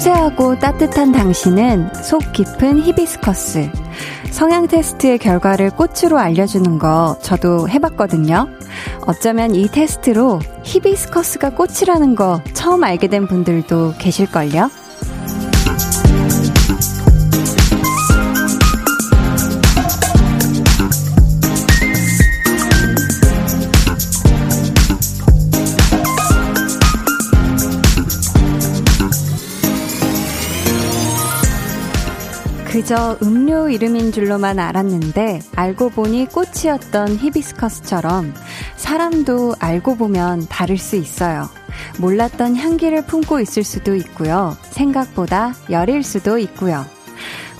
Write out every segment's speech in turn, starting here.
섬세하고 따뜻한 당신은 속 깊은 히비스커스. 성향 테스트의 결과를 꽃으로 알려주는 거 저도 해봤거든요. 어쩌면 이 테스트로 히비스커스가 꽃이라는 거 처음 알게 된 분들도 계실걸요? 그저 음료 이름인 줄로만 알았는데 알고 보니 꽃이었던 히비스커스처럼 사람도 알고 보면 다를 수 있어요. 몰랐던 향기를 품고 있을 수도 있고요. 생각보다 열일 수도 있고요.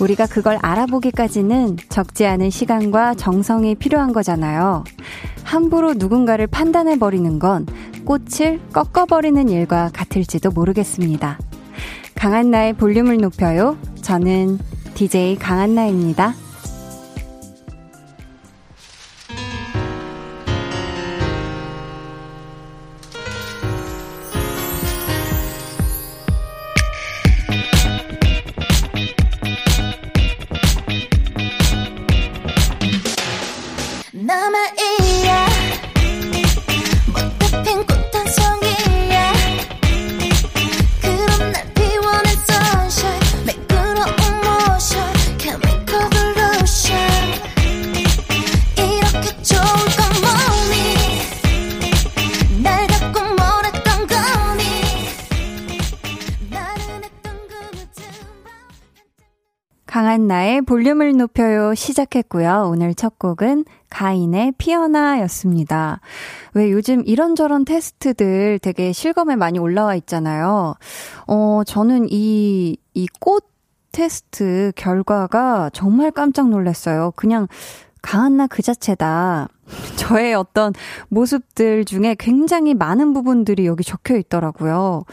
우리가 그걸 알아보기까지는 적지 않은 시간과 정성이 필요한 거잖아요. 함부로 누군가를 판단해버리는 건 꽃을 꺾어버리는 일과 같을지도 모르겠습니다. 강한 나의 볼륨을 높여요. 저는 DJ 강한나입니다. 볼륨을 높여요 시작했고요. 오늘 첫 곡은 가인의 피어나였습니다. 왜 요즘 이런저런 테스트들 되게 실검에 많이 올라와 있잖아요. 어, 저는 이, 이 꽃 테스트 결과가 정말 깜짝 놀랐어요. 그냥 강한나 그 자체다. 저의 어떤 모습들 중에 굉장히 많은 부분들이 여기 적혀 있더라고요.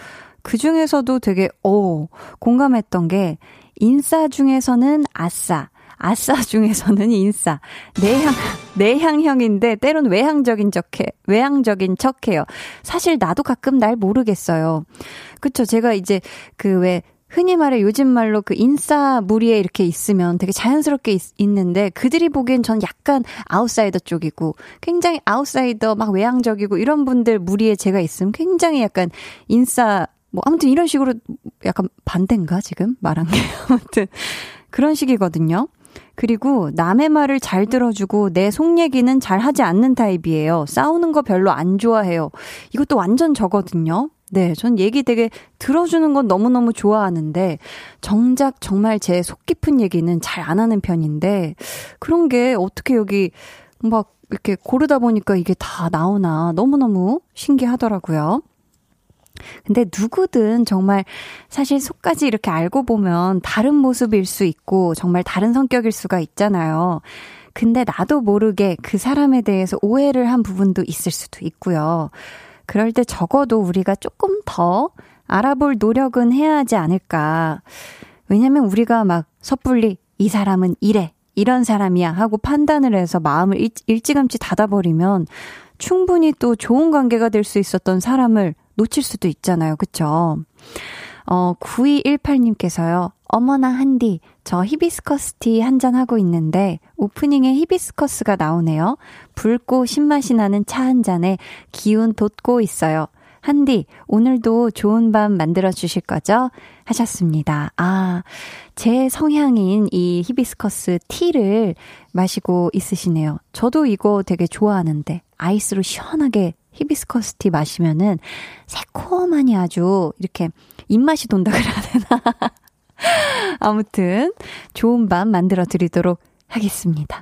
그 중에서도 되게, 오, 공감했던 게, 인싸 중에서는 아싸, 아싸 중에서는 인싸. 내향, 내향형인데 때론 외향적인 척해, 외향적인 척해요. 사실 나도 가끔 날 모르겠어요. 그쵸. 제가 이제 그 왜, 흔히 말해 요즘 말로 그 인싸 무리에 이렇게 있으면 되게 자연스럽게 있, 있는데 그들이 보기엔 전 약간 아웃사이더 쪽이고 굉장히 아웃사이더 막 외향적이고 이런 분들 무리에 제가 있으면 굉장히 약간 인싸 뭐 아무튼 이런 식으로 약간 반대인가 지금 말한 게 아무튼 그런 식이거든요. 그리고 남의 말을 잘 들어주고 내 속 얘기는 잘 하지 않는 타입이에요. 싸우는 거 별로 안 좋아해요. 이것도 완전 저거든요. 네, 전 얘기 되게 들어주는 건 너무너무 좋아하는데, 정작 정말 제 속 깊은 얘기는 잘 안 하는 편인데, 그런 게 어떻게 여기 막 이렇게 고르다 보니까 이게 다 나오나 너무너무 신기하더라고요. 근데 누구든 정말 사실 속까지 이렇게 알고 보면 다른 모습일 수 있고 정말 다른 성격일 수가 있잖아요. 근데 나도 모르게 그 사람에 대해서 오해를 한 부분도 있을 수도 있고요. 그럴 때 적어도 우리가 조금 더 알아볼 노력은 해야 하지 않을까. 왜냐면 우리가 막 섣불리 이 사람은 이래, 이런 사람이야 하고 판단을 해서 마음을 일, 일찌감치 닫아버리면 충분히 또 좋은 관계가 될 수 있었던 사람을 놓칠 수도 있잖아요. 그쵸? 어, 9218님께서요. 어머나 한디, 저 히비스커스 티 한 잔 하고 있는데 오프닝에 히비스커스가 나오네요. 붉고 신맛이 나는 차 한 잔에 기운 돋고 있어요. 한디, 오늘도 좋은 밤 만들어 주실 거죠? 하셨습니다. 아, 제 성향인 이 히비스커스 티를 마시고 있으시네요. 저도 이거 되게 좋아하는데 아이스로 시원하게 히비스커스 티 마시면은 새콤하니 아주 이렇게 입맛이 돈다 그래야 되나? 아무튼 좋은 밤 만들어 드리도록 하겠습니다.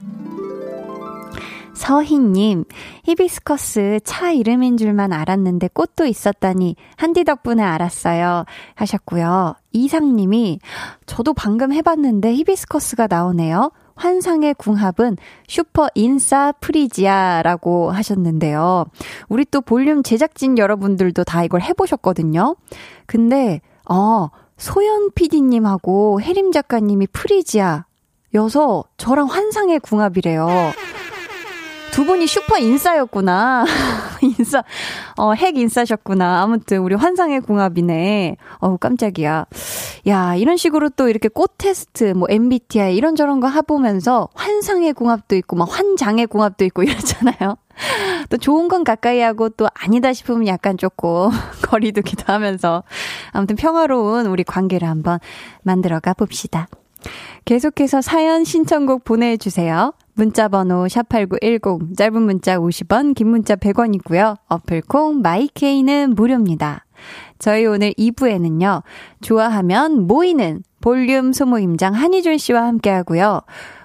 서희님, 히비스커스 차 이름인 줄만 알았는데 꽃도 있었다니 한디 덕분에 알았어요. 하셨고요. 이상님이, 저도 방금 해봤는데 히비스커스가 나오네요. 환상의 궁합은 슈퍼 인싸 프리지아라고 하셨는데요. 우리 또 볼륨 제작진 여러분들도 다 이걸 해보셨거든요. 근데, 어, 소연 PD님하고 혜림 작가님이 프리지아 여서 저랑 환상의 궁합이래요. 두 분이 슈퍼 인싸였구나. 인싸, 어, 핵 인싸셨구나. 아무튼, 우리 환상의 궁합이네. 어우, 깜짝이야. 야, 이런 식으로 또 이렇게 꽃 테스트, 뭐, MBTI 이런저런 거 해보면서 환상의 궁합도 있고, 막 환장의 궁합도 있고 이러잖아요. 또 좋은 건 가까이 하고 또 아니다 싶으면 약간 조금 거리두기도 하면서 아무튼 평화로운 우리 관계를 한번 만들어 가 봅시다. 계속해서 사연 신청곡 보내주세요. 문자 번호 샵8910, 짧은 문자 50원, 긴 문자 100원이고요. 어플콩, 마이케이는 무료입니다. 저희 오늘 2부에는요, 좋아하면 모이는 볼륨 소모임장 한희준 씨와 함께 하고요.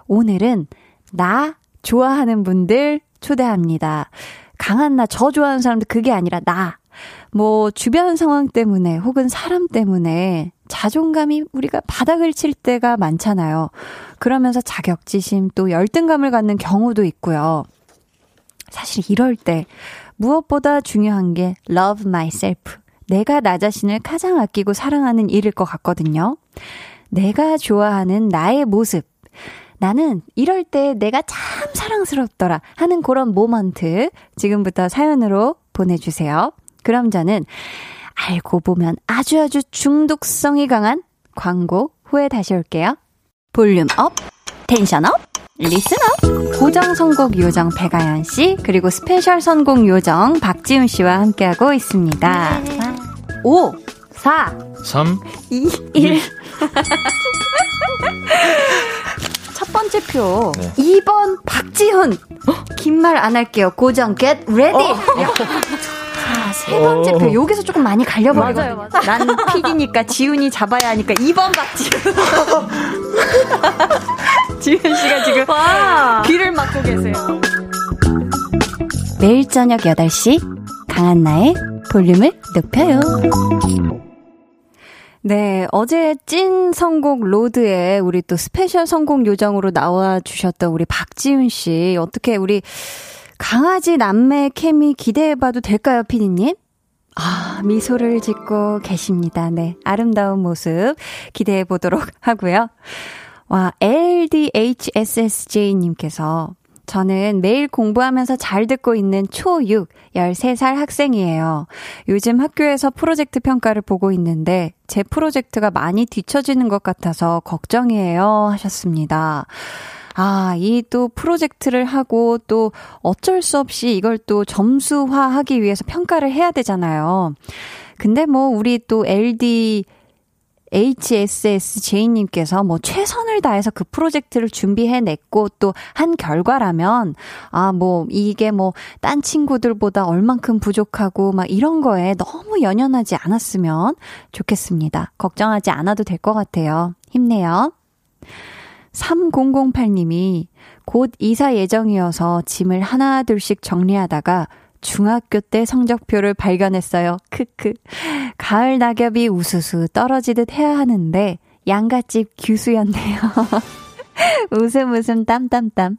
오늘은 나 좋아하는 분들 초대합니다. 강한 나, 저 좋아하는 사람들 그게 아니라 나. 뭐, 주변 상황 때문에 혹은 사람 때문에 자존감이 우리가 바닥을 칠 때가 많잖아요. 그러면서 자격지심 또 열등감을 갖는 경우도 있고요. 사실 이럴 때 무엇보다 중요한 게 love myself. 내가 나 자신을 가장 아끼고 사랑하는 일일 것 같거든요. 내가 좋아하는 나의 모습. 나는 이럴 때 내가 참 사랑스럽더라 하는 그런 moment 지금부터 사연으로 보내주세요. 그럼 저는 알고 보면 아주 아주 중독성이 강한 광고 후에 다시 올게요. volume up, tension up, listen up. 고정 선곡 요정 배가연 씨, 그리고 special 선곡 요정 박지훈 씨와 함께하고 있습니다. 네. 5, 4, 3, 2, 1. 첫 번째 표. 네. 2번 박지훈. 긴 말 안 할게요. 고정 get ready. 어. 자, 세 번째 표. 여기서 조금 많이 갈려버리거든요. 맞아요, 맞아요. 난 PD니까 지훈이 잡아야 하니까 2번 박지훈. 지훈 씨가 지금 와. 귀를 막고 계세요. 매일 저녁 8시 강한나의 볼륨을 높여요. 네, 어제 찐 선곡 road에 우리 또 special 선곡 요정으로 나와 주셨던 우리 박지훈 씨. 어떻게 우리 강아지 남매 케미 기대해봐도 될까요, 피디님? 아, 미소를 짓고 계십니다. 네. 아름다운 모습 기대해 보도록 하고요. 와, LDHSSJ님께서 저는 매일 공부하면서 잘 듣고 있는 초6, 13살 학생이에요. 요즘 학교에서 프로젝트 평가를 보고 있는데 제 프로젝트가 많이 뒤처지는 것 같아서 걱정이에요. 하셨습니다. 아, 이 또 프로젝트를 하고 또 어쩔 수 없이 이걸 또 점수화 하기 위해서 평가를 해야 되잖아요. 근데 뭐 우리 또 LD HSSJ님께서 뭐 최선을 다해서 그 프로젝트를 준비해냈고 또 한 결과라면, 아, 뭐 이게 뭐 딴 친구들보다 얼만큼 부족하고 막 이런 거에 너무 연연하지 않았으면 좋겠습니다. 걱정하지 않아도 될 것 같아요. 힘내요. 3008님이 곧 이사 예정이어서 짐을 하나둘씩 정리하다가 중학교 때 성적표를 발견했어요. 크크. 가을 낙엽이 우수수 떨어지듯 해야 하는데 양갓집 규수였네요. 웃음 웃음 땀땀땀.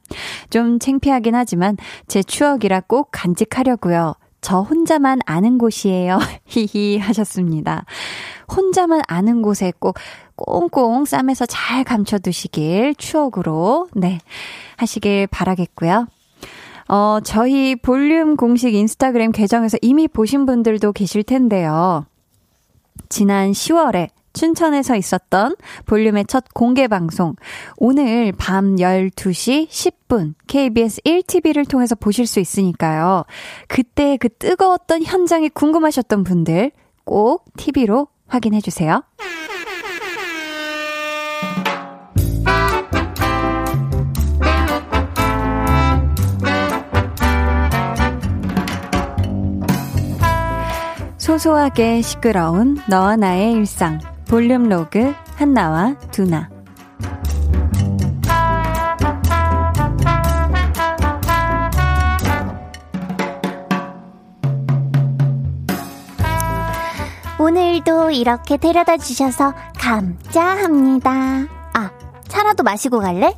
좀 창피하긴 하지만 제 추억이라 꼭 간직하려고요. 저 혼자만 아는 곳이에요. 히히 하셨습니다. 혼자만 아는 곳에 꼭 꽁꽁 쌈에서 잘 감춰두시길 추억으로, 네, 하시길 바라겠고요. 어, 저희 볼륨 공식 인스타그램 계정에서 이미 보신 분들도 계실 텐데요. 지난 10월에 춘천에서 있었던 볼륨의 첫 공개 방송. 오늘 밤 12시 10분 KBS 1TV를 통해서 보실 수 있으니까요. 그때 그 뜨거웠던 현장이 궁금하셨던 분들 꼭 TV로 확인해 주세요. 소소하게 시끄러운 너와 나의 일상 볼륨 로그 한나와 두나 오늘도 이렇게 데려다 주셔서 감사합니다. 아, 차라도 마시고 갈래?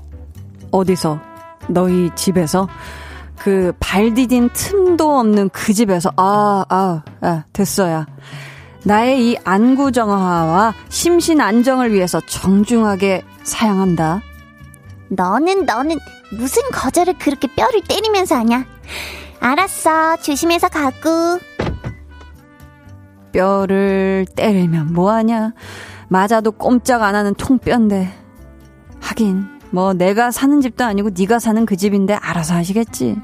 어디서? 너희 집에서? 그 발 디딘 틈도 없는 그 집에서 아, 아, 아 됐어야. 나의 이 안구정화와 심신 안정을 위해서 정중하게 사양한다. 너는 너는 무슨 거절을 그렇게 뼈를 때리면서 하냐? 알았어. 조심해서 가고. 뼈를 때리면 뭐하냐. 맞아도 꼼짝 안 하는 통뼈인데. 하긴 뭐 내가 사는 집도 아니고 네가 사는 그 집인데 알아서 하시겠지.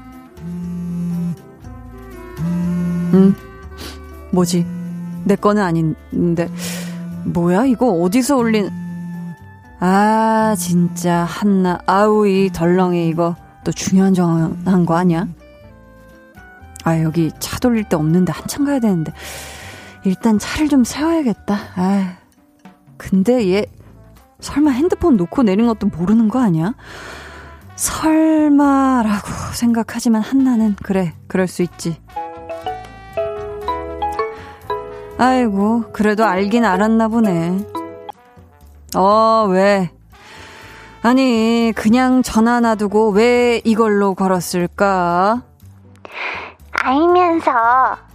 음. 뭐지? 내 거는 아닌데. 뭐야 이거 어디서 올린 아 진짜 한나 아우 이 덜렁이 이거 또 중요한 정한 거 아니야? 아 여기 차 돌릴 데 없는데 한참 가야 되는데 일단 차를 좀 세워야겠다. 아 근데 얘 설마 핸드폰 놓고 내린 것도 모르는 거 아니야? 설마라고 생각하지만 한나는 그래 그럴 수 있지. 아이고 그래도 알긴 알았나 보네. 어 왜? 아니 그냥 전화 놔두고 왜 이걸로 걸었을까? 알면서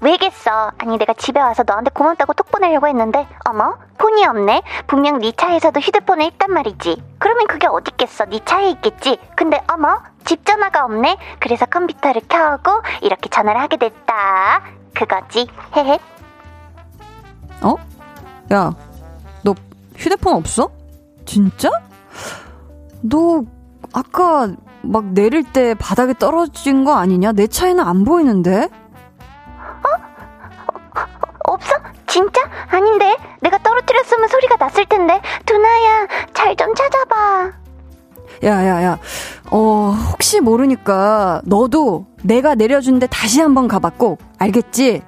왜겠어? 아니 내가 집에 와서 너한테 고맙다고 톡 보내려고 했는데 어머 폰이 없네. 분명 네 차에서도 휴대폰을 있단 말이지. 그러면 그게 어딨겠어? 네 차에 있겠지. 근데 어머 집 전화가 없네. 그래서 컴퓨터를 켜고 이렇게 전화를 하게 됐다. 그거지. 헤헤. 어? 야, 너 휴대폰 없어? 진짜? 너 아까 막 내릴 때 바닥에 떨어진 거 아니냐? 내 차에는 안 보이는데? 어? 없어? 진짜? 아닌데? 내가 떨어뜨렸으면 소리가 났을 텐데. 두나야, 잘 좀 찾아봐. 야, 야, 야. 어, 혹시 모르니까 너도 내가 내려준 데 다시 한번 꼭. 알겠지?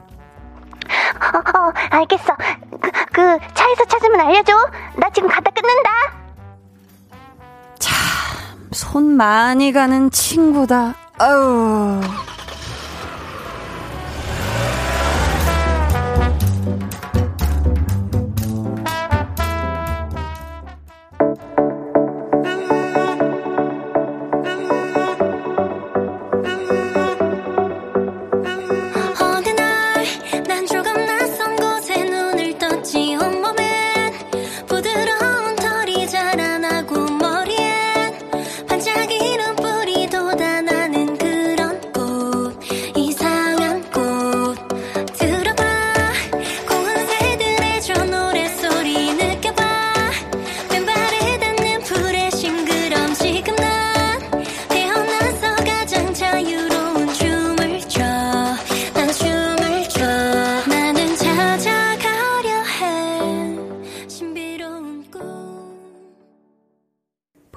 어, 어, 알겠어. 그, 그, 차에서 찾으면 알려줘. 나 지금 가다 끊는다. 손 많이 가는 친구다. 아우.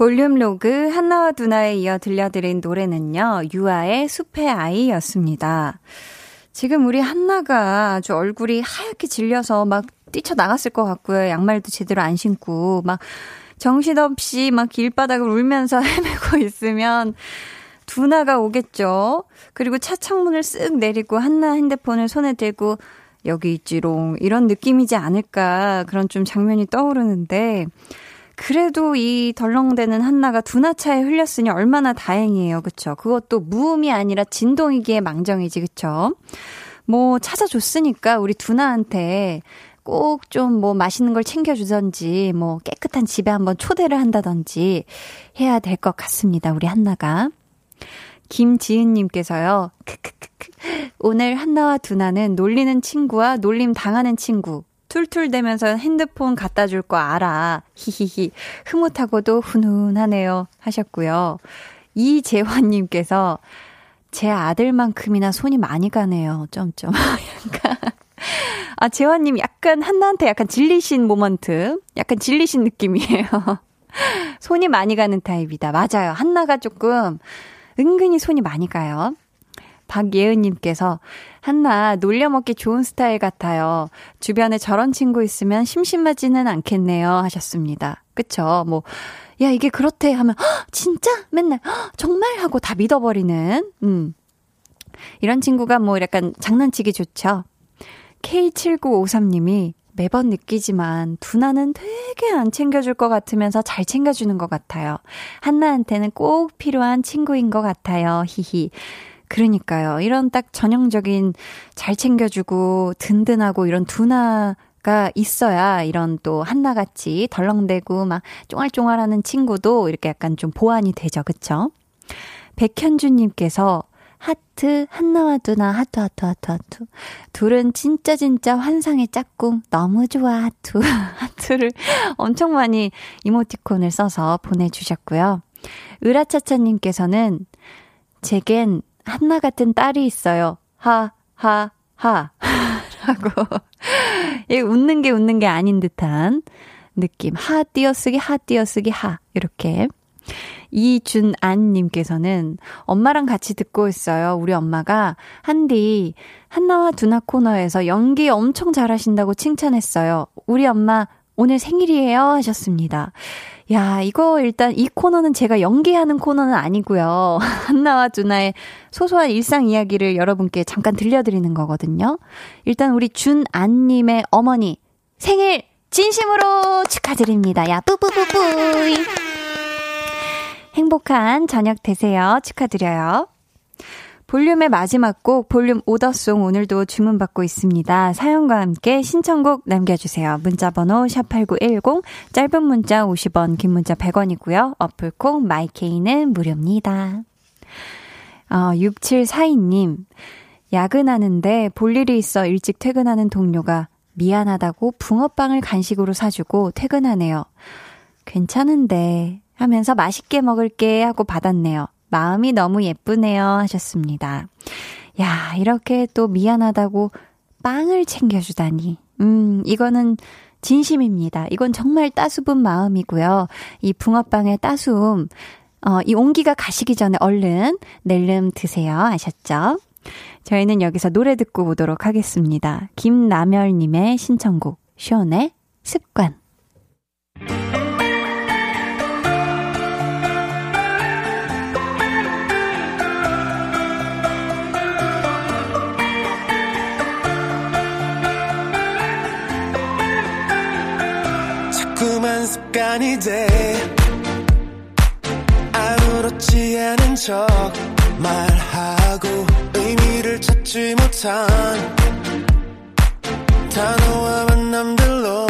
볼륨 로그 한나와 두나에 이어 들려드린 노래는요, 유아의 숲의 아이였습니다. 지금 우리 한나가 아주 얼굴이 하얗게 질려서 막 뛰쳐나갔을 것 같고요. 양말도 제대로 안 신고, 막 정신없이 막 길바닥을 울면서 헤매고 있으면 두나가 오겠죠. 그리고 차 창문을 쓱 내리고 한나 핸드폰을 손에 대고 여기 있지롱. 이런 느낌이지 않을까. 그런 좀 장면이 떠오르는데, 그래도 이 덜렁대는 한나가 두나차에 흘렸으니 얼마나 다행이에요. 그쵸? 그것도 무음이 아니라 진동이기에 망정이지. 그쵸? 뭐 찾아줬으니까 우리 두나한테 꼭 좀 뭐 맛있는 걸 챙겨주던지 뭐 깨끗한 집에 한번 초대를 한다든지 해야 될 것 같습니다. 우리 한나가. 김지은님께서요. 크크크크. 오늘 한나와 두나는 놀리는 친구와 놀림 당하는 친구 툴툴대면서 핸드폰 갖다 줄 거 알아. 히히히. 흐뭇하고도 훈훈하네요. 하셨고요. 이재환님께서 제 아들만큼이나 손이 많이 가네요. 점점. 약간. 아, 재환님 약간 한나한테 약간 질리신 모먼트. 약간 질리신 느낌이에요. 손이 많이 가는 타입이다. 맞아요. 한나가 조금 은근히 손이 많이 가요. 박예은님께서 한나 놀려먹기 좋은 스타일 같아요. 주변에 저런 친구 있으면 심심하지는 않겠네요. 하셨습니다. 그쵸? 뭐, 야, 이게 그렇대 하면, 진짜? 맨날, 정말? 하고 다 믿어버리는, 음. 이런 친구가 뭐 약간 장난치기 좋죠. K7953님이 매번 느끼지만 두나는 되게 안 챙겨줄 것 같으면서 잘 챙겨주는 것 같아요. 한나한테는 꼭 필요한 친구인 것 같아요. 히히. 그러니까요. 이런 딱 전형적인 잘 챙겨주고 든든하고 이런 두나 가 있어야 이런 또 한나같이 덜렁대고 막 쫑알쫑알하는 친구도 이렇게 약간 좀 보완이 되죠. 그쵸? 백현주님께서 하트, 한나와 두나, 하트, 하트, 하트, 하트. 둘은 진짜, 진짜 환상의 짝꿍. 너무 좋아, 하트. 하트를 엄청 많이 이모티콘을 써서 보내주셨고요. 으라차차님께서는, 제겐 한나 같은 딸이 있어요. 하, 하, 하. 라고. 이 웃는 게 웃는 게 아닌 듯한 느낌. 하 띄어쓰기, 하 띄어쓰기, 하. 이렇게. 이준안님께서는 엄마랑 같이 듣고 있어요. 우리 엄마가 한디 한나와 두나 코너에서 연기 엄청 잘하신다고 칭찬했어요. 우리 엄마 오늘 생일이에요 하셨습니다. 야, 이거 일단 이 코너는 제가 연기하는 코너는 아니고요. 한나와 두나의 소소한 일상 이야기를 여러분께 잠깐 들려드리는 거거든요. 일단 우리 준안님의 어머니 생일 진심으로 축하드립니다. 야, 뿌뿌뿌뿌. 행복한 저녁 되세요. 축하드려요. 볼륨의 마지막 곡 볼륨 오더송 오늘도 주문받고 있습니다. 사연과 함께 신청곡 남겨주세요. 문자번호 샵8910 짧은 문자 50원 긴 문자 100원이고요. 어플콩 마이케이는 무료입니다. 어, 6742님 야근하는데 볼 일이 있어 일찍 퇴근하는 동료가 미안하다고 붕어빵을 간식으로 사주고 퇴근하네요. 괜찮은데 하면서 맛있게 먹을게 하고 받았네요. 마음이 너무 예쁘네요 하셨습니다. 야, 이렇게 또 미안하다고 빵을 챙겨주다니. 음, 이거는 진심입니다. 이건 정말 따스분 마음이고요. 이 붕어빵의 따스움, 어, 이 온기가 가시기 전에 얼른 낼름 드세요. 아셨죠? 저희는 여기서 노래 듣고 오도록 하겠습니다. 김남열님의 신청곡, 쇼의 습관. 습관이 돼. 아무렇지 않은 척 말하고 의미를 찾지 못한 단어와 만남들로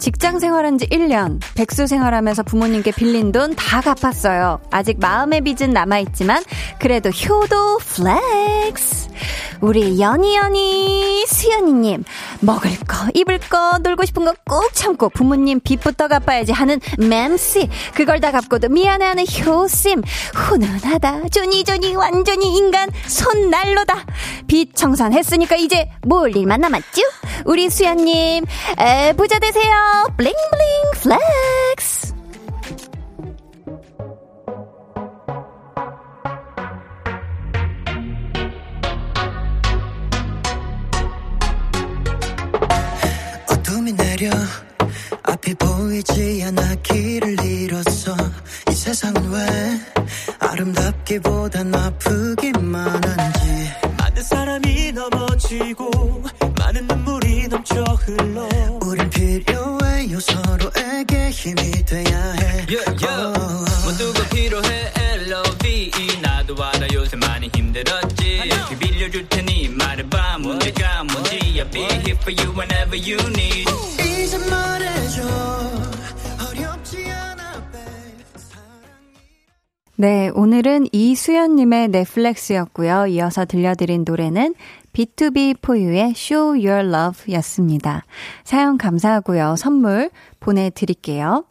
직장 생활한 지 1년, 백수 생활하면서 부모님께 빌린 돈 다 갚았어요. 아직 마음의 빚은 남아있지만, 그래도 효도 flex. 우리 연희연희 수연이님, 먹을 거, 입을 거, 놀고 싶은 거 꼭 참고 부모님 빚부터 갚아야지 하는 맴씨. 그걸 다 갚고도 미안해하는 효심. 훈훈하다. 조니조니 완전히 인간 손난로다. 빚 청산했으니까 이제 모을 일만 남았죠? 우리 수연님, 에, 부자 되세요. bling bling flex. 어둠이 내려 앞이 보이지 않아 길을 잃었어 이 세상은 왜 아름답기보단 아프기만 한지 많은 사람이 넘어지고 많은 눈물이 넘쳐 흘러. 우린 필요해요. 서로에게 힘이 돼야 해. Yeah, yeah. 모두가 필요해. L.O.V.E 나도 알아. 요새 많이 힘들었지. 비 빌려줄 테니 말해봐. 문제가 뭔지 I'll be here for you whenever you need. 이제 말해줘 네, 오늘은 이수연님의 넷플렉스였고요. 이어서 들려드린 노래는 B2B 포유의 Show Your Love 였습니다. 사연 감사하고요. 선물 보내드릴게요.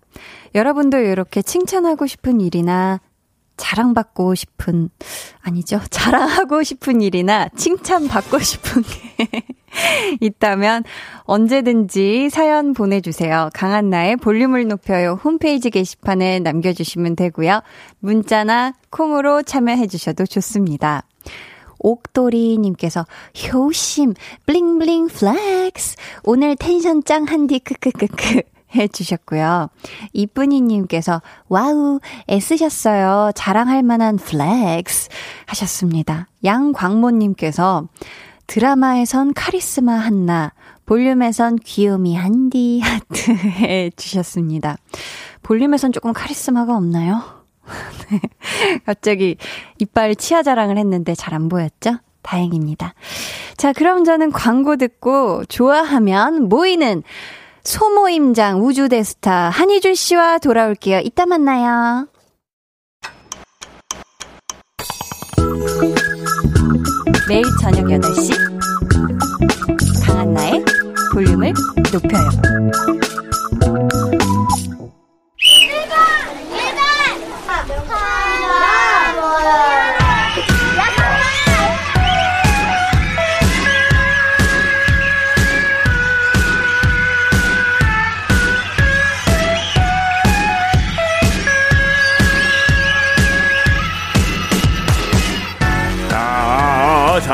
여러분도 이렇게 칭찬하고 싶은 일이나 자랑받고 싶은, 아니죠. 자랑하고 싶은 일이나 칭찬받고 싶은 게 있다면 언제든지 사연 보내주세요. 강한나의 볼륨을 높여요. 홈페이지 게시판에 남겨주시면 되고요. 문자나 콩으로 참여해주셔도 좋습니다. 옥돌이님께서 효심 bling bling flex 오늘 텐션 짱 한디 크크크크 해주셨고요. 이쁜이님께서 wow 애쓰셨어요. 자랑할 만한 flex 하셨습니다. 양광모님께서 드라마에선 카리스마 한나, 볼륨에선 귀요미 한디 하트 해주셨습니다. 볼륨에선 조금 카리스마가 없나요? 네. 갑자기 이빨 치아 자랑을 했는데 잘 안 보였죠? 다행입니다. 자, 그럼 저는 광고 듣고 좋아하면 모이는 소모임장 우주대스타 한희준 씨와 돌아올게요. 이따 만나요. 매일 저녁 8시 강한나의 볼륨을 높여요. 아,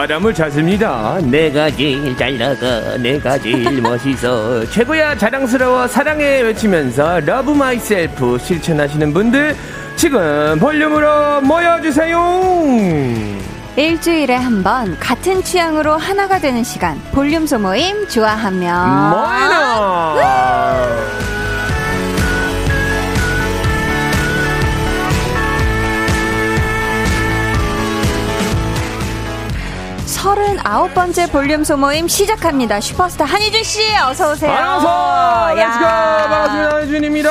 사람을 찾습니다. 내가 제일 잘 나가, 내가 제일 멋있어. 최고야, 자랑스러워, 사랑해 외치면서 love myself 실천하시는 분들 지금 볼륨으로 모여주세요. 일주일에 한 번 같은 취향으로 하나가 되는 시간 볼륨 소모임 좋아하면 뭐야 39번째 볼륨 소모임 시작합니다. 슈퍼스타 한희준 씨, 어서오세요. 안녕하세요. 야. 반갑습니다. 한희준입니다.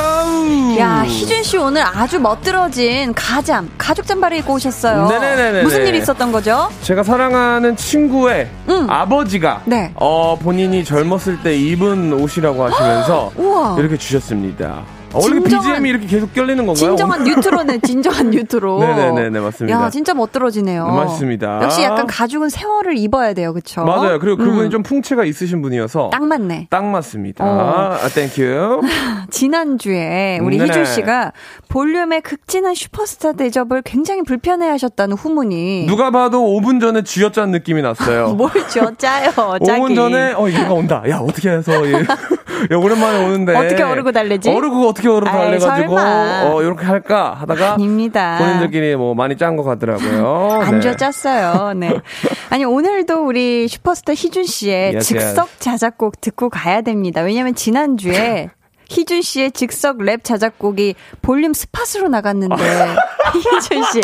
야, 희준 씨 오늘 아주 멋들어진 가잠, 가죽 잠바를 입고 오셨어요. 네네네. 무슨 일이 있었던 거죠? 제가 사랑하는 친구의 음. 아버지가 네. 어, 본인이 젊었을 때 입은 옷이라고 하시면서 이렇게 주셨습니다. 어, 원래 진정한- BGM이 이렇게 계속 껴리는 건가요? 진정한 뉴트로네, 진정한 뉴트로. 네네네네, 맞습니다. 야, 진짜 멋들어지네요. 맞습니다. 역시 약간 가죽은 세월을 입어야 돼요, 그쵸? 맞아요. 그리고 그분이 음. 좀 풍채가 있으신 분이어서 딱 맞네. 딱 맞습니다. 어. 아, thank you. 지난주에 우리 네네. 희준 씨가 볼륨의 극진한 슈퍼스타 대접을 굉장히 불편해 하셨다는 후문이. 누가 봐도 5분 전에 쥐어짠 느낌이 났어요. 뭘 쥐어짜요, 짝이. 5분 전에 어 얘가 온다. 야 어떻게 해서 얘, 야 오랜만에 오는데 어떻게 어르고 달래지? 어르고 어떻게 어르고 아이, 달래가지고 설마. 어 이렇게 할까 하다가 아닙니다. 본인들끼리 뭐 많이 짠 것 같더라고요. 안 네. 쥐어짰어요. 네. 아니, 오늘도 우리 슈퍼스타 희준 씨의 Yes, 즉석 자작곡 듣고 가야 됩니다. 왜냐면 지난 주에 희준 씨의 즉석 랩 자작곡이 볼륨 spot으로 나갔는데, 희준 씨.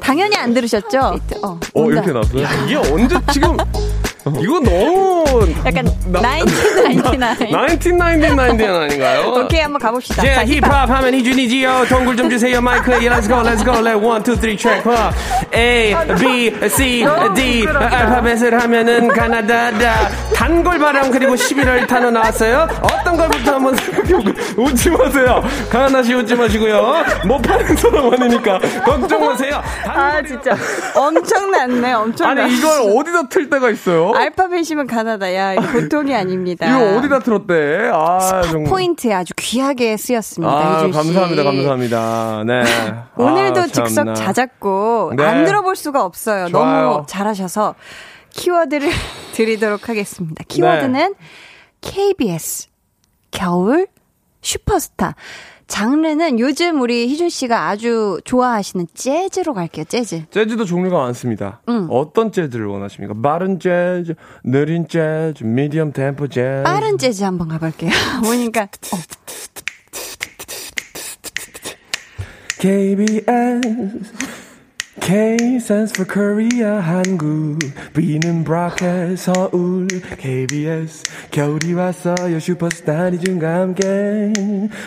당연히 안 들으셨죠? 어, 어. 이렇게 나왔어요? 이게 언제 지금 이거 너무 약간 나- 1999. 1999 아닌가요? 오케이, 한번 가봅시다. 예, 자, 힙합 하면 희준이지요. 동굴 좀 주세요, 마이크에. Let's go, let's go, let one, two, three. 와. A, B, C, D. 알파벳을 하면은 가나다다. 단골 바람 그리고 11월 단어 나왔어요. 어떤 걸부터 한번 생각해보고. 웃지 마세요. 가나시 웃지 마시고요. 못 파는 사람 아니니까 걱정 마세요. 아, 진짜. 엄청났네, 엄청났네. 아니, 이걸 어디다 틀 때가 있어요? 알파벳이면 가나다. 야, 이거 보통이 아닙니다. 이거 어디다 틀었대? 아, 정말. 포인트에 아주 귀하게 쓰였습니다. 아. 감사합니다, 감사합니다. 네. 오늘도 아, 즉석. 자작곡 네. 안 들어볼 수가 없어요. 좋아요. 너무 잘하셔서 키워드를 드리도록 하겠습니다. 키워드는 KBS 겨울 슈퍼스타. 장르는 요즘 우리 희준 씨가 아주 좋아하시는 재즈로 갈게요. 재즈. 재즈도 종류가 많습니다. 음. 어떤 재즈를 원하십니까? 빠른 재즈, 느린 재즈, 미디엄 템포 재즈. 빠른 재즈 한번 가볼게요. 보니까 어, KBS K stands for Korea 한국 B는 브라켓 서울 KBS 겨울이 왔어요 슈퍼스타 이준과 함께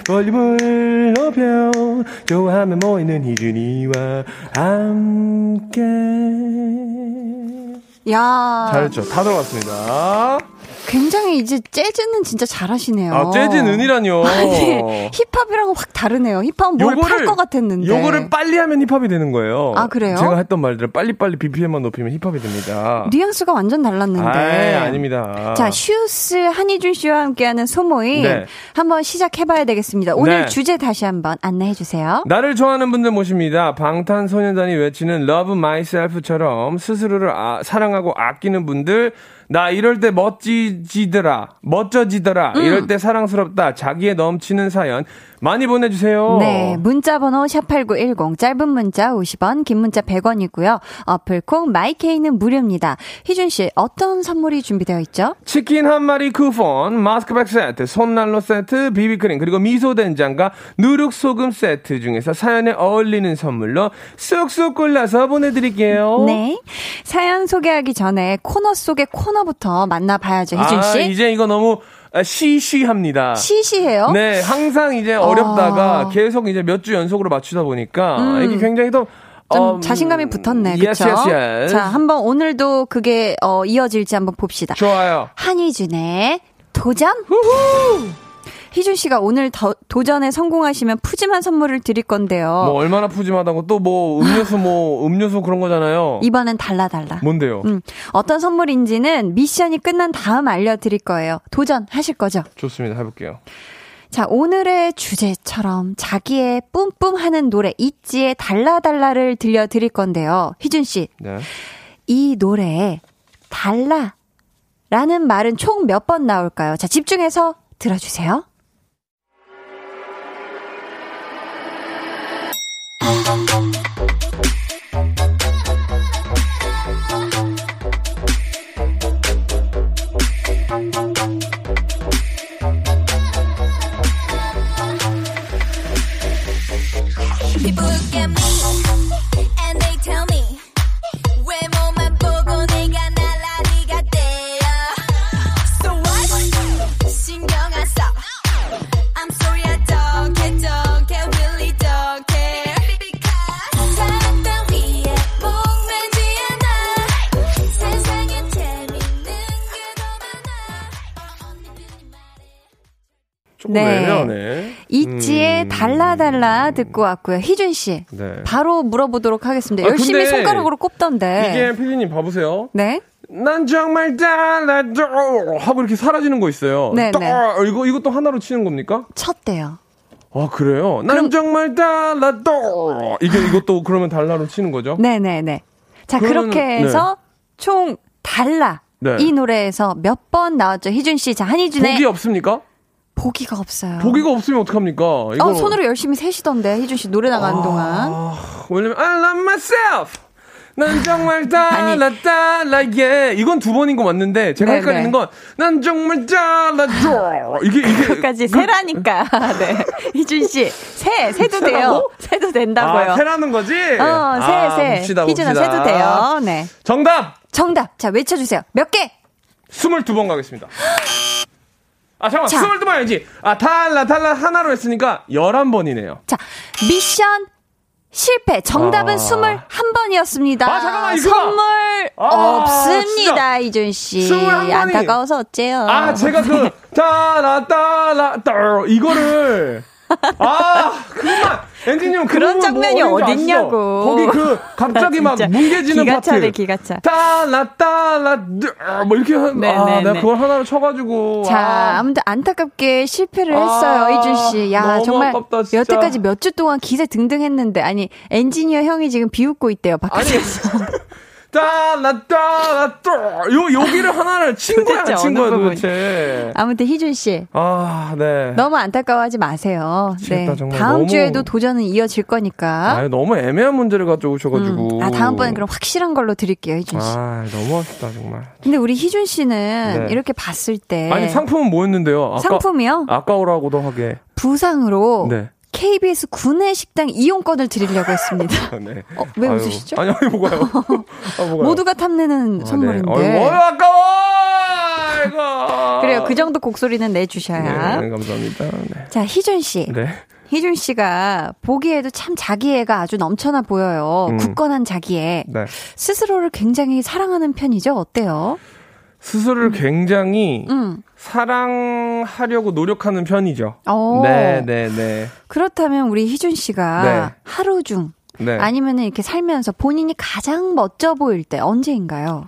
볼륨을 높여 좋아하면 모이는 희준이와 함께 야. 잘했죠. 다 들어갔습니다. 굉장히 이제 재즈는 진짜 잘하시네요. 아, 재즈는 은이라뇨. 아니, 힙합이랑은 확 다르네요. 힙합은 뭘 팔 것 같았는데. 요거를 빨리 하면 힙합이 되는 거예요. 아, 그래요? 제가 했던 말들을 빨리빨리 BPM만 높이면 힙합이 됩니다. 뉘앙스가 완전 달랐는데. 아, 아닙니다. 자, 슈스 한희준 씨와 함께하는 소모임 네. 한번 시작해봐야 되겠습니다. 오늘 네. 주제 다시 한번 안내해 주세요. 나를 좋아하는 분들 모십니다. 방탄소년단이 외치는 Love Myself처럼 스스로를 아- 사랑하고 아끼는 분들, 나 이럴 때 멋지지더라, 멋져지더라, 음. 이럴 때 사랑스럽다, 자기에 넘치는 사연 많이 보내주세요. 네, 문자 번호 샵8910 짧은 문자 50원, 긴 문자 100원이고요. 어플콩 마이케이는 무료입니다. 희준 씨, 어떤 선물이 준비되어 있죠? 치킨 한 마리 쿠폰, 마스크팩 세트, 손난로 세트, 비비크림, 그리고 미소된장과 누룩소금 세트 중에서 사연에 어울리는 선물로 쑥쑥 골라서 보내드릴게요. 네. 사연 소개하기 전에 코너 속의 코너부터 만나봐야죠, 희준 씨. 아, 이제 이거 너무 아, 시시합니다. 시시해요? 네, 항상 이제 어렵다가 어. 계속 이제 몇 주 연속으로 맞추다 보니까 음. 이게 굉장히 또좀 음, 자신감이 붙었네, yes, 그쵸? yes, yes. 자, 한번 오늘도 그게 어, 이어질지 한번 봅시다. 좋아요. 한희준의 도전? 희준 씨가 오늘 더- 도전에 성공하시면 푸짐한 선물을 드릴 건데요. 뭐 얼마나 푸짐하다고 또 뭐 음료수 뭐 음료수 그런 거잖아요. 이번엔 달라 달라. 뭔데요? 음, 어떤 선물인지는 미션이 끝난 다음 알려드릴 거예요. 도전하실 거죠? 좋습니다. 해볼게요. 자, 오늘의 주제처럼 자기의 뿜뿜하는 노래 있지의 달라달라를 들려드릴 건데요. 희준 씨, 네. 이 노래에 달라 라는 말은 총 몇 번 나올까요? 자, 집중해서 들어주세요. dum dum dum 네. 애매하네. 있지의 음. 달라달라 듣고 왔고요. 희준 씨, 네. 바로 물어보도록 하겠습니다. 아, 열심히 손가락으로 꼽던데. 이게 피디님 봐보세요. 네. 난 정말 달라져 하고 이렇게 사라지는 거 있어요. 네, 떠- 네. 이거 이것도 하나로 치는 겁니까? 쳤대요. 아 그래요? 난 그럼- 정말 달라져 이게 이것도 그러면 달라로 치는 거죠? 네네네. 자, 그러면은- 그렇게 해서 총 달라. 네. 이 노래에서 몇 번 나왔죠? 희준 씨. 자, 한희준의 복이 없습니까? 보기가 없어요. 보기가 없으면 어떡합니까? 이거 어, 손으로 열심히 세시던데, 희준 씨 노래 나가는 동안. 아, 왜냐면 I love myself. 난 정말 달라 달라 예 이건 두 번인 거 맞는데 제가 네, 헷갈리는 네. 건난 정말 달라져 이게 이게 끝까지 그- 세라니까. 네. 희준 씨, 세, 세도 돼요. 세도 된다고요. 아 세라는 거지? 어, 세, 아, 희준아. 세도 돼요. 네. 정답 정답. 자, 외쳐주세요. 몇 개? 22번 가겠습니다. 아 잠깐만 자. 22번 아니지 아 달라 달라 하나로 했으니까 11번이네요 자, 미션 실패. 정답은 아. 21번이었습니다. 아, 잠깐만, 이거! 선물 아, 없습니다, 이준 씨. 21번이. 안타까워서 어째요? 아 제가 그 달라 달라 딸 이거를 아 그만 엔지니어 그런 장면이 어딨냐고. 거기 그 갑자기 막 뭉개지는 기가 파트 차네, 기가 차. 달라 달라 뭐 이렇게 한, 네, 아 네, 내가 네. 그걸 하나로 쳐가지고 자, 아. 아무튼 안타깝게 실패를 아, 했어요, 이준 씨. 야, 정말 아깝다, 진짜. 여태까지 몇 주 동안 기세 등등 했는데, 아니, 엔지니어 형이 지금 비웃고 있대요, 밖에서. 달라 딸요 여기를 하나를 친 거야 도대체 친 아무튼 희준 씨. 아네 너무 안타까워하지 마세요. 네. 미치겠다, 정말. 다음 너무- 주에도 도전은 이어질 거니까. 아 너무 애매한 문제를 가져오셔가지고 음. 아, 다음번엔 그럼 확실한 걸로 드릴게요, 희준 씨. 아 너무 아쉽다 정말 근데 우리 희준 씨는 네. 이렇게 봤을 때 아니 상품은 뭐였는데요? 아까, 상품이요? 아까우라고도 하게. 부상으로 네. KBS 구내 식당 이용권을 드리려고 했습니다. 네. 어, 왜 아유, 웃으시죠? 아니 아니 뭐가요? 아, 뭐가요? 모두가 탐내는 아, 선물인데. 네. 어이, 아까워. 이거. 그래요. 그 정도 곡소리는 내주셔야. 네, 감사합니다. 네. 자, 희준 씨. 네. 희준 씨가 보기에도 참 자기애가 아주 넘쳐나 보여요. 음. 굳건한 자기애. 네. 스스로를 굉장히 사랑하는 편이죠? 어때요? 스스로를 굉장히 음. 사랑하려고 노력하는 편이죠. 오. 네, 네, 네. 그렇다면 우리 희준 씨가 네. 하루 중 네. 아니면은 이렇게 살면서 본인이 가장 멋져 보일 때 언제인가요?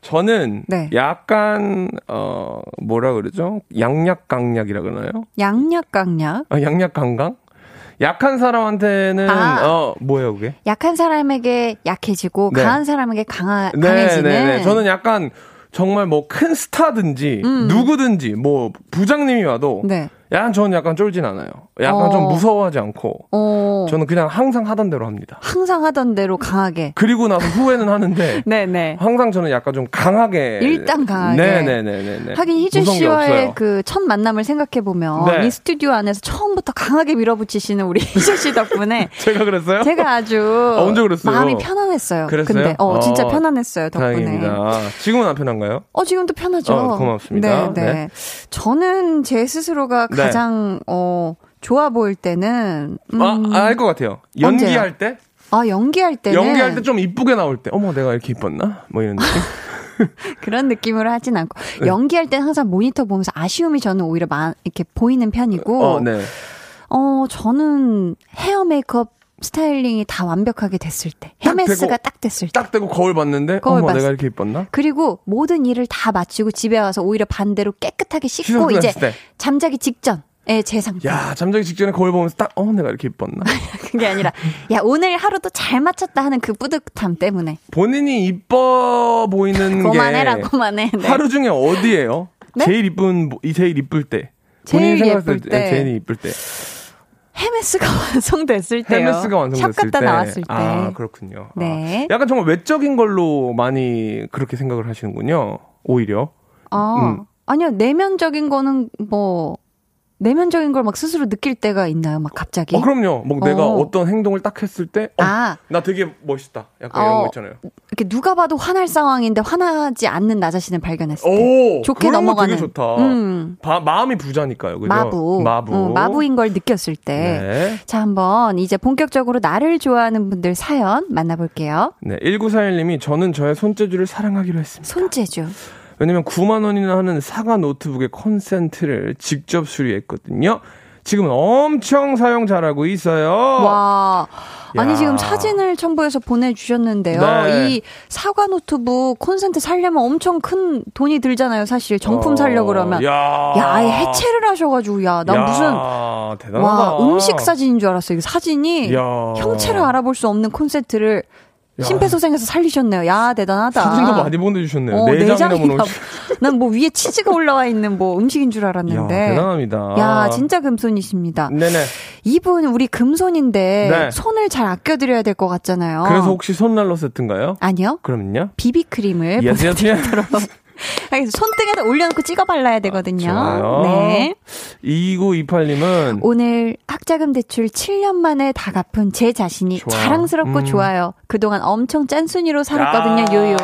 저는 네. 약간 어 뭐라 그러죠? 양약강약이라 그러나요? 양약강약. 아, 양약강강? 약한 사람한테는 아. 어 뭐예요 그게? 약한 사람에게 약해지고 네. 강한 사람에게 강하, 네, 강해지는. 네, 네. 저는 약간 정말 뭐 큰 스타든지 누구든지 뭐 부장님이 와도 음. 네. 약간 저는 약간 쫄진 않아요. 약간 어. 좀 무서워하지 않고 어, 저는 그냥 항상 하던 대로 합니다. 항상 하던 대로 강하게. 그리고 나서 후회는 하는데 네네. 항상 저는 약간 좀 강하게 일단 강하게. 네네네네. 하긴 희준 무서운 게 씨와의. 그 첫 만남을 생각해 보면 네. 이 스튜디오 안에서 처음부터 강하게 밀어붙이시는 우리 희준 씨 덕분에 제가 그랬어요? 제가 아주 아, 언제 그랬어요? 마음이 편안했어요. 그랬어요? 근데 어 진짜 어, 편안했어요 덕분에. 다행입니다. 지금은 안 편한가요? 어 지금도 편하죠. 어, 고맙습니다. 네, 네. 네. 저는 제 스스로가 네. 가장 어 좋아 보일 때는 음, 아, 알 것 같아요. 연기할 때? 아, 연기할 때는 연기할 때 좀 이쁘게 나올 때. 어머, 내가 이렇게 이뻤나? 뭐 이런 느낌? 그런 느낌으로 하진 않고 네. 연기할 땐 항상 모니터 보면서 아쉬움이 저는 오히려 마, 이렇게 보이는 편이고 어, 네. 어, 저는 헤어 메이크업 스타일링이 다 완벽하게 됐을 때. 딱 헤메스가 되고, 딱 됐을 때. 딱 대고 거울 봤는데, 거울 어머, 봤어. 내가 이렇게 이뻤나? 그리고 모든 일을 다 마치고 집에 와서 오히려 반대로 깨끗하게 씻고 이제 때. 잠자기 직전 에제 상태. 야, 잠자기 직전에 거울 보면서 딱, 어, 내가 이렇게 이뻤나? 그게 아니라 야 오늘 하루도 잘 마쳤다 하는 그 뿌듯함 때문에. 본인이 이뻐 보이는 그만해라 게 그만해. 네. 하루 중에 어디예요? 네? 제일 이쁜, 이 제일 이쁠 때. 제일 본인이 생각했을 예쁠 때. 제일 이쁠 때. 헤메스가 완성됐을 때요. 헤메스가 완성됐을 샵 갔다 때. 나왔을 때. 아, 그렇군요. 네. 아, 약간 정말 외적인 걸로 많이 그렇게 생각을 하시는군요. 오히려. 아, 음. 아니요 내면적인 거는 뭐 내면적인 걸 막 스스로 느낄 때가 있나요? 막 갑자기? 어, 그럼요. 뭐 내가 어. 어떤 행동을 딱 했을 때, 어, 아. 나 되게 멋있다. 약간 이런 어. 거 있잖아요. 이렇게 누가 봐도 화날 상황인데 화나지 않는 나 자신을 발견했을 때. 오, 좋게 넘어가는. 되게 좋다. 음. 바- 마음이 부자니까요. 그죠? 마부. 마부. 응, 마부인 걸 느꼈을 때. 네. 자, 한번 이제 본격적으로 나를 좋아하는 분들 사연 만나볼게요. 네. 1941님이 저는 저의 손재주를 사랑하기로 했습니다. 손재주. 왜냐면 9만 원이나 하는 사과 노트북의 콘센트를 직접 수리했거든요. 지금은 엄청 사용 잘하고 있어요. 와. 아니, 야. 지금 사진을 첨부해서 보내주셨는데요. 네. 이 사과 노트북 콘센트 살려면 엄청 큰 돈이 들잖아요, 사실. 정품 어, 살려고 그러면. 야, 야, 아예 해체를 하셔가지고, 야, 난 야, 무슨. 대단하다. 와, 음식 사진인 줄 알았어요. 사진이 야. 형체를 알아볼 수 없는 콘센트를 심폐소생해서 살리셨네요. 야, 대단하다. 사진도 많이 보내주셨네요. 어, 내장이나 뭐 내장이나. 넣으시- 난뭐 위에 치즈가 올라와 있는 뭐 음식인 줄 야, 알았는데. 대단합니다. 야, 진짜 금손이십니다. 네네. 이분 우리 금손인데 네. 손을 잘 아껴드려야 될 것 같잖아요. 그래서 혹시 손난로 세트인가요? 아니요. 그럼요. 비비크림을 yes, yes, yes. 알겠습니다. 손등에다 올려놓고 찍어 발라야 되거든요. 좋아요. 네. 2928님은 오늘 학자금 대출 7년 만에 다 갚은 제 자신이 좋아. 자랑스럽고 음. 좋아요. 그동안 엄청 짠순이로 살았거든요, 요요.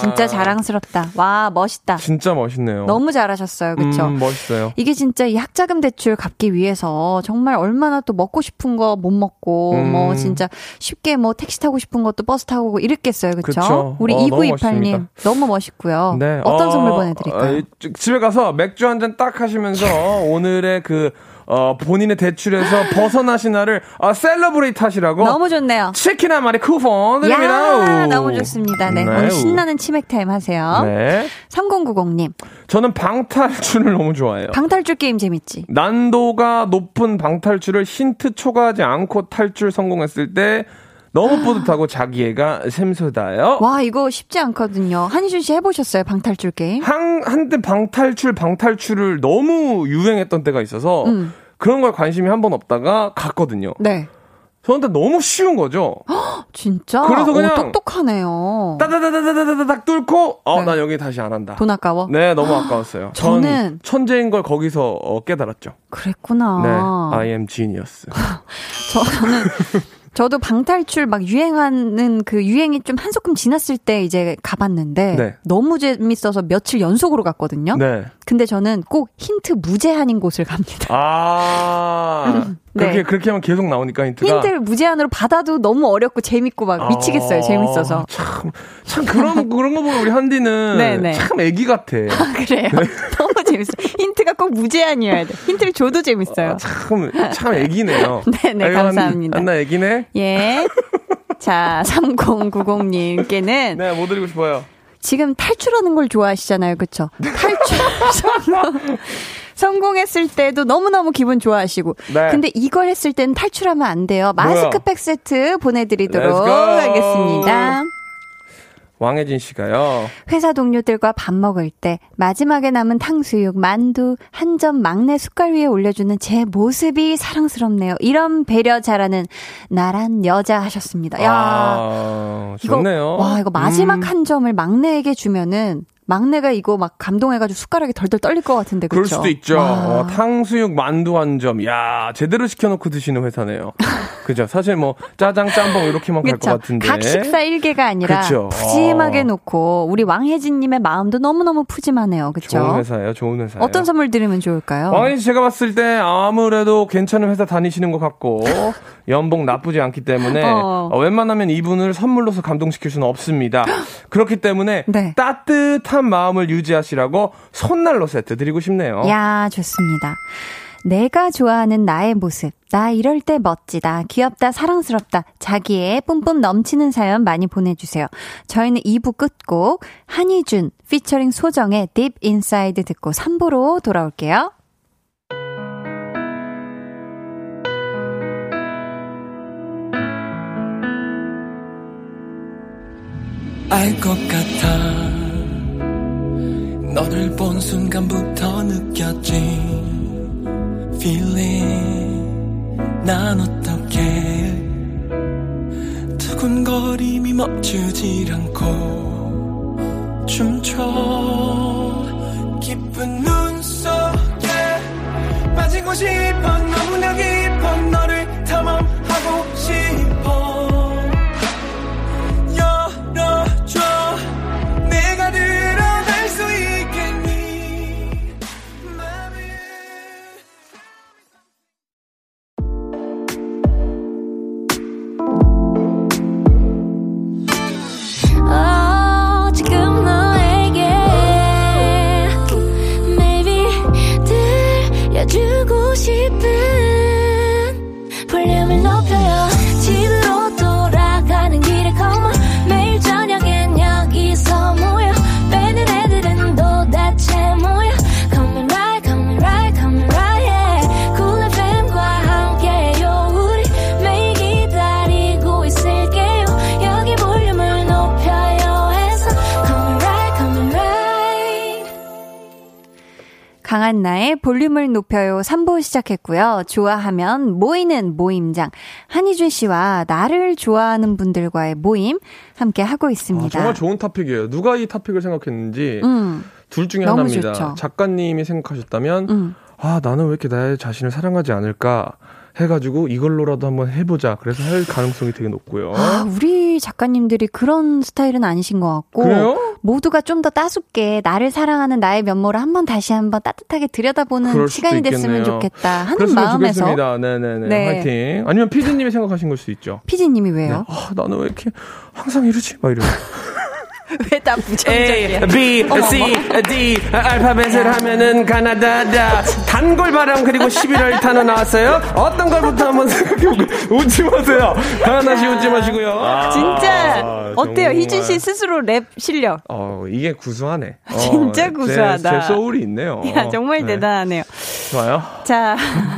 진짜 자랑스럽다. 와, 멋있다. 진짜 멋있네요. 너무 잘하셨어요. 그쵸? 음, 멋있어요. 이게 진짜 이 학자금 대출 갚기 위해서 정말 얼마나 또 먹고 싶은 거 못 먹고 음. 뭐 진짜 쉽게 뭐 택시 타고 싶은 것도 버스 타고 이랬겠어요. 그쵸? 그쵸. 우리 어, 너무 2928님 멋있습니다. 너무 멋있고요. 네. 어떤 어, 선물 보내드릴까요? 어, 집에 가서 맥주 한 잔 딱 하시면서 오늘의 그, 어, 본인의 대출에서 벗어나신 날을, 어, celebrate 하시라고. 너무 좋네요. 치킨 한 마리 쿠폰 드립니다. 야, 너무 좋습니다. 네. 네. 오늘 신나는 치맥 타임 하세요. 네. 3090님, 저는 방탈출을 너무 좋아해요. 방탈출 게임 재밌지? 난도가 높은 방탈출을 힌트 초과하지 않고 탈출 성공했을 때 너무 뿌듯하고 자기애가 샘솟아요. 와, 이거 쉽지 않거든요. 한희준 씨 해보셨어요? 방탈출 게임? 한, 한때 방탈출, 방탈출을 너무 유행했던 때가 있어서 음. 그런 걸 관심이 한 번 없다가 갔거든요. 네. 저한테 너무 쉬운 거죠. 진짜? 그래서 그냥 오, 똑똑하네요. 따다다다다다닥 뚫고, 어, 네. 나 여기 다시 안 한다. 돈 아까워? 네, 너무 아까웠어요. 전 저는- 천재인 걸 거기서 어, 깨달았죠. 그랬구나. 네, I am genius. 저는 저도 방탈출 막 유행하는 그 유행이 좀 한소끔 지났을 때 이제 가봤는데 네. 너무 재밌어서 며칠 연속으로 갔거든요. 네. 근데 저는 꼭 힌트 무제한인 곳을 갑니다. 아, 네. 그렇게, 그렇게 하면 계속 나오니까 힌트가. 힌트를 무제한으로 받아도 너무 어렵고 재밌고 막 미치겠어요. 아, 재밌어서. 참, 참, 그런, 그런 거 보면 우리 한디는 네네. 참 애기 같아. 그래요. 너무 재밌어요. 힌트가 꼭 무제한이어야 돼. 힌트를 줘도 재밌어요. 참, 참 애기네요. 네네, 아이고, 감사합니다. 한나 애기네? 예. 자, 3090님께는 네, 뭐 드리고 싶어요? 지금 탈출하는 걸 좋아하시잖아요. 그쵸? 탈출 성공. 성공했을 때도 너무너무 기분 좋아하시고. 네. 근데 이걸 했을 때는 탈출하면 안 돼요. 마스크팩 세트 보내드리도록. 하겠습니다. 왕혜진 씨가요. 회사 동료들과 밥 먹을 때 마지막에 남은 탕수육, 만두 한 점 막내 숟갈 위에 올려주는 제 모습이 사랑스럽네요. 이런 배려 잘하는 나란 여자 하셨습니다. 야, 아, 이거 좋네요. 와 이거 마지막 음, 한 점을 막내에게 주면은 막내가 이거 막 감동해가지고 숟가락이 덜덜 떨릴 것 같은데 그럴 그렇죠? 수도 있죠. 어, 탕수육 만두 한 점. 야, 제대로 시켜놓고 드시는 회사네요. 그죠? 사실 뭐 짜장 짬뽕 이렇게만 갈 것. 같은데. 각 식사 일개가 아니라 그쵸. 푸짐하게 어. 놓고 우리 왕혜진님의 마음도 너무 너무 푸짐하네요. 그렇죠? 좋은 회사예요. 좋은 회사예요. 어떤 선물 드리면 좋을까요? 씨 제가 봤을 때 아무래도 괜찮은 회사 다니시는 것 같고 연봉 나쁘지 않기 때문에 어. 어, 웬만하면 이분을 선물로서 감동시킬 수는 없습니다. 그렇기 때문에 네. 따뜻한 마음을 유지하시라고 손난로 세트 드리고 싶네요. 야, 좋습니다. 내가 좋아하는 나의 모습. 나 이럴 때 멋지다, 귀엽다, 사랑스럽다. 자기의 뿜뿜 넘치는 사연 많이 보내주세요. 저희는 2부 끝곡 한희준 피처링 소정의 Deep Inside 듣고 3부로 돌아올게요. 알 것 같아 너를 본 순간부터 느꼈지. Feeling. 난 어떻게 두근거림이 멈추질 않고 춤춰. 깊은 눈 속에 빠지고 싶어 너무나 깊 강한 나의 볼륨을 높여요 3부 시작했고요. 좋아하면 모이는 모임장. 한희준 씨와 나를 좋아하는 분들과의 모임 함께 하고 아, 있습니다. 정말 좋은 토픽이에요. 누가 이 토픽을 생각했는지 음, 둘 중에 하나입니다. 좋죠. 작가님이 생각하셨다면 음. 아 나는 왜 이렇게 나의 자신을 사랑하지 않을까 해가지고 이걸로라도 한번 해보자. 그래서 할 가능성이 되게 높고요. 아, 우리 작가님들이 그런 스타일은 아니신 것 같고. 그래요? 모두가 좀 더 따숩게 나를 사랑하는 나의 면모를 한번 다시 한번 따뜻하게 들여다보는 시간이 됐으면 있겠네요. 좋겠다 하는 마음에서 좋겠습니다. 네네네. 네. 화이팅. 아니면 피디님이 생각하신 걸 수도 있죠. 피디님이 네. 왜요? 아, 나는 왜 이렇게 항상 이러지? 막 이러면. 왜다 A, B, C, D 알파벳을 하면은 가나다다 단골바람 그리고 11월 단어 나왔어요. 어떤 걸부터 한번 생각해보고 웃지 마세요. 하나씩 웃지 마시고요. 진짜 아, 어때요? 희준 씨 스스로 랩 실력. 어 이게 구수하네. 어, 진짜 제- 구수하다. 제, 소울이 있네요. 야, 정말 네. 대단하네요. 좋아요. 자,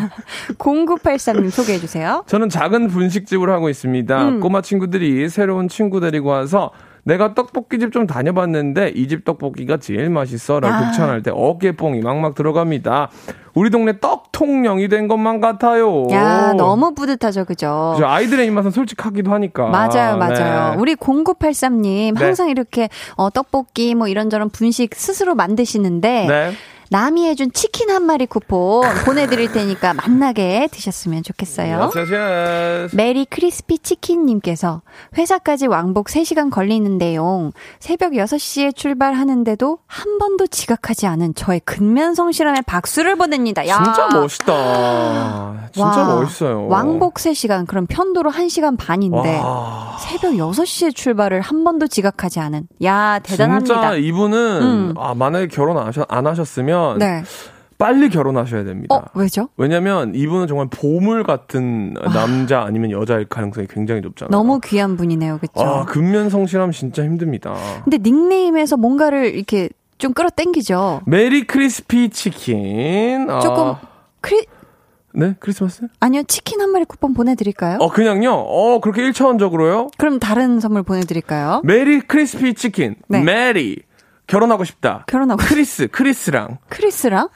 0983님 소개해 주세요. 저는 작은 분식집을 하고 있습니다. 음. 꼬마 친구들이 새로운 친구 데리고 와서 내가 떡볶이집 좀 다녀봤는데 이 집 떡볶이가 제일 맛있어 라고 아. 극찬할 때 어깨뽕이 막막 들어갑니다. 우리 동네 떡통령이 된 것만 같아요. 야, 너무 뿌듯하죠, 그죠? 그죠? 아이들의 입맛은 솔직하기도 하니까. 맞아요, 맞아요. 네. 우리 0983님 네. 항상 이렇게 어, 떡볶이 뭐 이런저런 분식 스스로 만드시는데 네. 남이 해준 치킨 한 마리 쿠폰 보내드릴 테니까 만나게 드셨으면 좋겠어요. 메리 크리스피 치킨님께서 회사까지 왕복 3시간 걸리는데요. 새벽 6시에 출발하는데도 한 번도 지각하지 않은 저의 근면성실함에 박수를 보냅니다. 야. 진짜 멋있다. 진짜 와, 멋있어요. 왕복 3시간, 그럼 편도로 1시간 반인데 와. 새벽 6시에 출발을 한 번도 지각하지 않은. 야, 대단합니다. 진짜 이분은 음. 아, 만약에 결혼 안, 하셨, 안하 셨으면 네. 빨리 결혼하셔야 됩니다. 어, 왜죠? 왜냐면 이분은 정말 보물 같은 남자 아니면 여자일 가능성이 굉장히 높잖아요. 너무 귀한 분이네요. 그쵸? 아, 근면 성실하면 진짜 힘듭니다. 근데 닉네임에서 뭔가를 이렇게 좀 끌어당기죠. 메리 크리스피 치킨. 아, 조금 크리 네, 크리스마스? 아니요 치킨 한 마리 쿠폰 보내드릴까요? 어, 그냥요? 어, 그렇게 1차원적으로요? 그럼 다른 선물 보내드릴까요? 메리 크리스피 치킨. 네. 메리. 결혼하고 싶다. 결혼하고 크리스, 크리스랑 크리스랑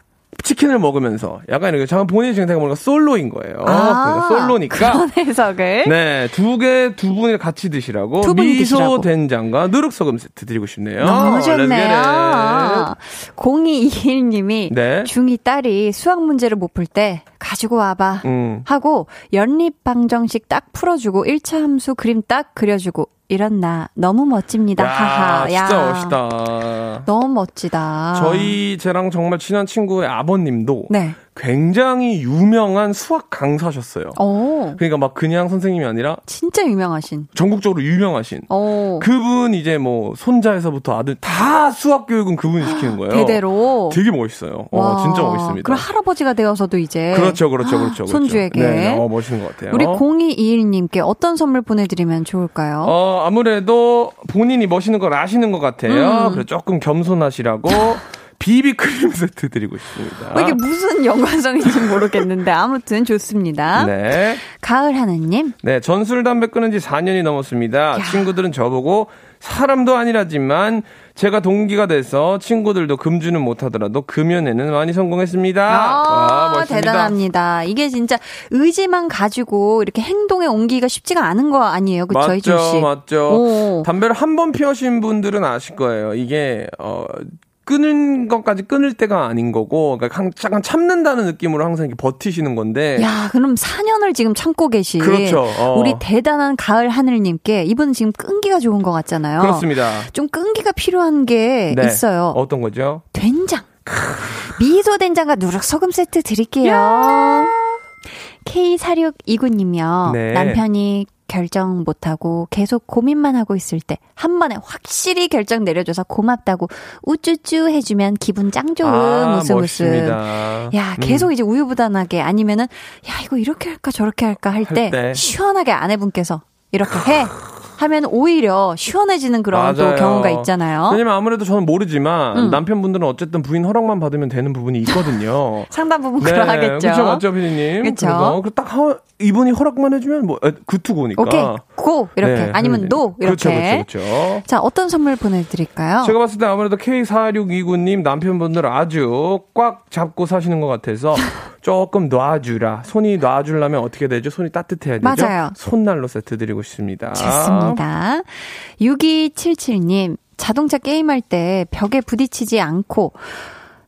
치킨을 먹으면서 약간 이렇게 잠깐 본인이 지금 생각해보니까 솔로인 거예요. 그러니까 솔로니까. 아, 그런 해석을 네, 두 개, 두 분이 같이 드시라고. 두 분이 미소 드시라고. 된장과 누룩소금 세트 드리고 싶네요. 너무 좋네요. it. 0221님이 네. 중2 딸이 수학 문제를 못 풀 때 가지고 와봐 음. 하고 연립방정식 딱 풀어주고 1차 함수 그림 딱 그려주고 이런 나 너무 멋집니다. 야, 하하. 진짜 야. 멋있다. 너무 멋지다. 저희 쟤랑 정말 친한 친구의 아버님도 네. 굉장히 유명한 수학 강사셨어요. 오, 그러니까 막 그냥 선생님이 아니라 진짜 유명하신. 전국적으로 유명하신 오, 그분 이제 뭐 손자에서부터 아들 다 수학 교육은 그분이 시키는 거예요. 대대로. 되게 멋있어요. 어, 와. 진짜 멋있습니다. 그럼 할아버지가 되어서도 이제. 그렇죠, 그렇죠, 그렇죠. 그렇죠. 손주에게. 네, 네, 어, 멋있는 것 같아요. 우리 0221님께 어떤 선물 보내드리면 좋을까요? 어, 아무래도 본인이 멋있는 걸 아시는 것 같아요. 음. 그래서 조금 겸손하시라고 비비크림 세트 드리고 싶습니다. 어, 이게 무슨 연관성인지 모르겠는데 아무튼 좋습니다. 네. 가을 하나님. 네, 전술 담배 끊은 지 4년이 넘었습니다. 야. 친구들은 저보고 사람도 아니라지만 제가 동기가 돼서 친구들도 금주는 못하더라도 금연에는 많이 성공했습니다. 와, 아, 멋있습니다. 대단합니다. 이게 진짜 의지만 가지고 이렇게 행동에 옮기기가 쉽지가 않은 거 아니에요. 그쵸, 맞죠, 이준 씨? 맞죠. 오. 담배를 한 번 피우신 분들은 아실 거예요. 이게 어 끊는 것까지 끊을 때가 아닌 거고, 그러니까 한- 잠깐 참는다는 느낌으로 항상 이렇게 버티시는 건데. 야, 그럼 4년을 지금 참고 계신 그렇죠. 어. 우리 대단한 가을 하늘님께 이분 지금 끈기가 좋은 것 같잖아요. 그렇습니다. 좀 끈기가 필요한 게 네. 있어요. 어떤 거죠? 된장. 미소 된장과 누룩 소금 세트 드릴게요. K4629님이요. 네. 남편이 결정 못하고 계속 고민만 하고 있을 때 한 번에 확실히 결정 내려줘서 고맙다고 우쭈쭈 해주면 기분 짱 좋은 아, 웃음 웃음. 멋있습니다. 야, 음. 계속 이제 우유부단하게 아니면은 야, 이거 이렇게 할까 저렇게 할까 할때 때. 시원하게 아내분께서 이렇게 해. 하면 오히려 시원해지는 그런 또 맞아요. 경우가 있잖아요. 왜냐면 아무래도 저는 모르지만 음. 남편분들은 어쨌든 부인 허락만 받으면 되는 부분이 있거든요. 상당 부분 그러하겠죠. 그렇죠, 맞죠, 피디님. 그딱 하- 이분이 허락만 해주면 뭐 에, 그투고니까. 오케이, 고 이렇게 네, 아니면 네. 노 이렇게. 그렇죠, 그렇죠, 그렇죠. 자, 어떤 선물 보내드릴까요? 제가 봤을 때 아무래도 K4629님 남편분들 아주 꽉 잡고 사시는 것 같아서 조금 놔주라. 손이 놔주려면 어떻게 되죠? 손이 따뜻해야 되죠? 맞아요. 손난로 세트 드리고 싶습니다. 좋습니다. 6277님, 자동차 게임할 때 벽에 부딪히지 않고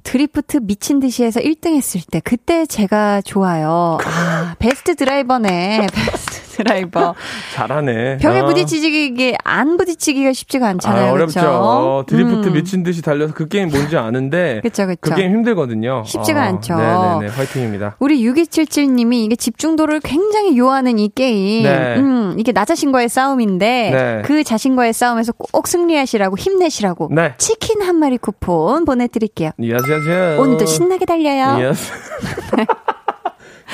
드리프트 미친 듯이 해서 1등 했을 때, 그때 제가 좋아요. 아, best driver네. best driver. 잘하네. 벽에 어. 부딪히기, 안 부딪히기가 쉽지가 않잖아요. 아, 어렵죠. 그쵸? 어, 드리프트 음. 미친 듯이 달려서 그 게임 뭔지 아는데 그쵸, 그쵸. 그 게임 힘들거든요. 쉽지가 어, 않죠. 네네네. 화이팅입니다. 우리 6277님이 이게 집중도를 굉장히 요하는 이 게임. 네. 음, 이게 나 자신과의 싸움인데 네. 그 자신과의 싸움에서 꼭 승리하시라고 힘내시라고 네. 치킨 한 마리 쿠폰 보내드릴게요. yas yas yas. 오늘도 신나게 달려요. yas.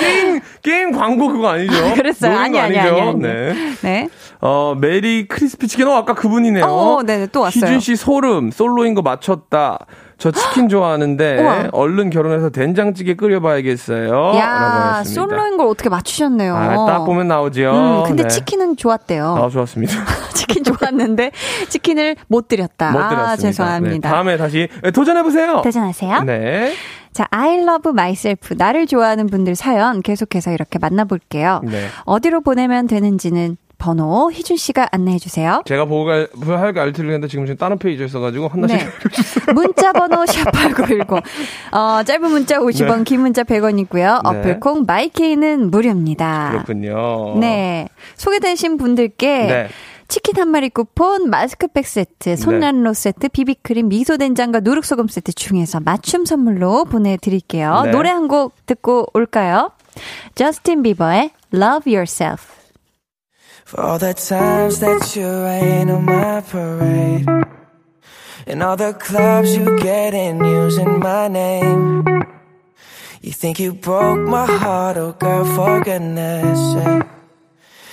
게임 게임 광고 그거 아니죠? 그랬어요. 노는 아니, 거 아니? 아니. 네. 네. 어, 메리 크리스피 치킨. 어, 아까 그분이네요. 어, 네네, 또 왔어요. 희준 씨 소름. 솔로인 거 맞췄다. 저 치킨 좋아하는데. 얼른 결혼해서 된장찌개 끓여봐야겠어요. 야. 솔로인 걸 어떻게 맞추셨네요. 아, 딱 보면 나오죠. 음, 근데 네. 치킨은 좋았대요. 아, 좋았습니다. 치킨 좋았는데 치킨을 못 드렸다. 못 아, 드렸습니다. 죄송합니다. 네, 다음에 다시 도전해 보세요. 도전하세요. 네. 자, I love myself. 나를 좋아하는 분들 사연 계속해서 이렇게 만나볼게요. 네. 어디로 보내면 되는지는 번호 희준 씨가 안내해 주세요. 제가 보고 할게 알려드리려 했는데 지금 지금 다른 페이지에 있어가지고 하나씩 네. 문자 번호 샵8910. 어, 짧은 문자 50원, 네. 긴 문자 100원이고요. 네. 어플콩 마이케이는 무료입니다. 그렇군요. 네. 소개되신 분들께 네. 치킨 한 마리 쿠폰, 마스크팩 세트, 손난로 세트, 비비크림, 미소된장과 누룩소금 세트 중에서 맞춤 선물로 보내드릴게요. 네. 노래 한 곡 듣고 올까요? 저스틴 비버의 Love Yourself. For all the times that you rain on my parade. And all the clubs you get in using my name. You think you broke my heart, oh girl, for goodness sake.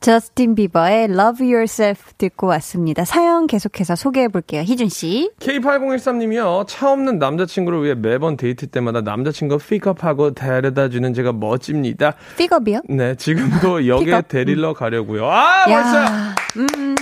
저스틴 비버의 Love Yourself 듣고 왔습니다. 사연 계속해서 소개해 볼게요. 희준 씨. K8013님이요. 차 없는 남자친구를 위해 매번 데이트 때마다 남자친구 픽업하고 데려다 주는 제가 멋집니다. 픽업이요? 네, 지금도 역에? 데리러 가려고요. 아, 멋있어요. 음.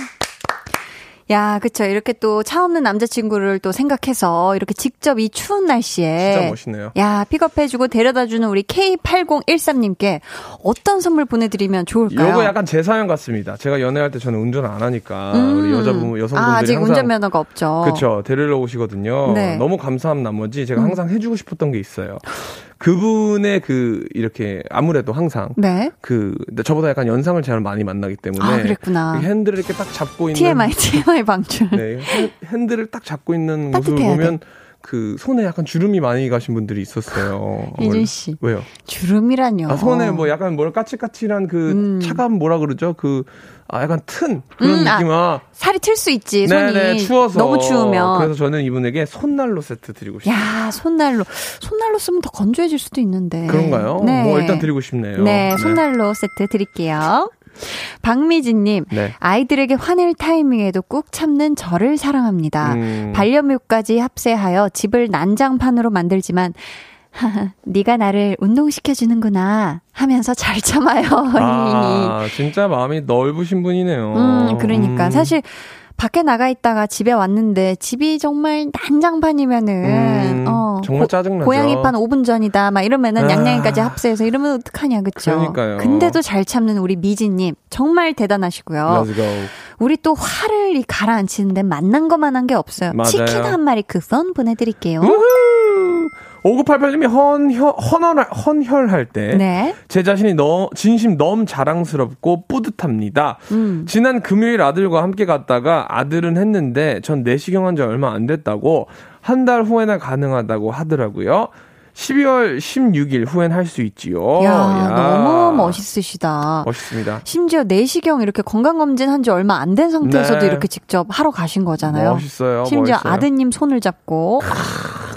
야, 그쵸. 이렇게 또 차 없는 남자친구를 또 생각해서 이렇게 직접 이 추운 날씨에. 진짜 멋있네요. 야, 픽업해주고 데려다주는 우리 K8013님께 어떤 선물 보내드리면 좋을까요? 요거 약간 제 사연 같습니다. 제가 연애할 때 저는 운전을 안 하니까 우리 여자분 여성분들이 아, 아직 운전면허가 없죠. 그렇죠. 데리러 오시거든요. 네. 음. 너무 감사한 나머지 제가 항상 해주고 싶었던 게 있어요. 그분의 그 이렇게 아무래도 항상 네. 그 저보다 약간 연상을 제일 많이 만나기 때문에 아, 그랬구나. 그 핸들을 이렇게 딱 잡고 있는 TMI, TMI 방출. 네, 핸- 핸들을 딱 잡고 있는 모습을 보면 그 손에 약간 주름이 많이 가신 분들이 있었어요. 원래. 씨. 왜요? 주름이라뇨. 아, 손에 뭐 약간 뭐라 까칠까칠한 그 차가운 뭐라 그러죠? 그 아, 약간 튼 그런 음, 아, 느낌. 아, 살이 틀 수 있지, 손이. 네네, 추워서. 너무 추우면. 그래서 저는 이분에게 손난로 세트 드리고 싶어요. 야, 손난로. 손난로 쓰면 더 건조해질 수도 있는데. 그런가요? 네. 뭐 일단 드리고 싶네요. 네, 손난로 세트 드릴게요. 박미진님, 네. 아이들에게 화낼 타이밍에도 꾹 참는 저를 사랑합니다. 음. 반려묘까지 합세하여 집을 난장판으로 만들지만, 네가 나를 운동시켜주는구나 하면서 잘 참아요. 아, 진짜 마음이 넓으신 분이네요. 음, 그러니까. 음. 사실, 밖에 나가 있다가 집에 왔는데 집이 정말 난장판이면은 음, 어 정말 짜증나죠. 고양이판 5분 전이다 막 이러면은 아. 양양이까지 합세해서 이러면 어떡하냐 그쵸? 그러니까요. 근데도 잘 참는 우리 미지님 정말 대단하시고요. 우리 또 화를 이 가라앉히는데 만난 것만한 게 없어요. 맞아요. 치킨 한 마리 쿠폰 보내드릴게요. 우후! 5988님이 헌혈, 헌혈, 헌혈할 때. 네. 제 자신이 너, 진심 너무 자랑스럽고 뿌듯합니다. 음. 지난 금요일 아들과 함께 갔다가 아들은 했는데 전 내시경 한 지 얼마 안 됐다고 한 달 후에나 가능하다고 하더라고요. 12월 16일 후엔 할 수 있지요. 야, 야. 너무 멋있으시다. 멋있습니다. 심지어 내시경 이렇게 건강검진 한 지 얼마 안 된 상태에서도 네. 이렇게 직접 하러 가신 거잖아요. 멋있어요. 심지어 멋있어요. 아드님 손을 잡고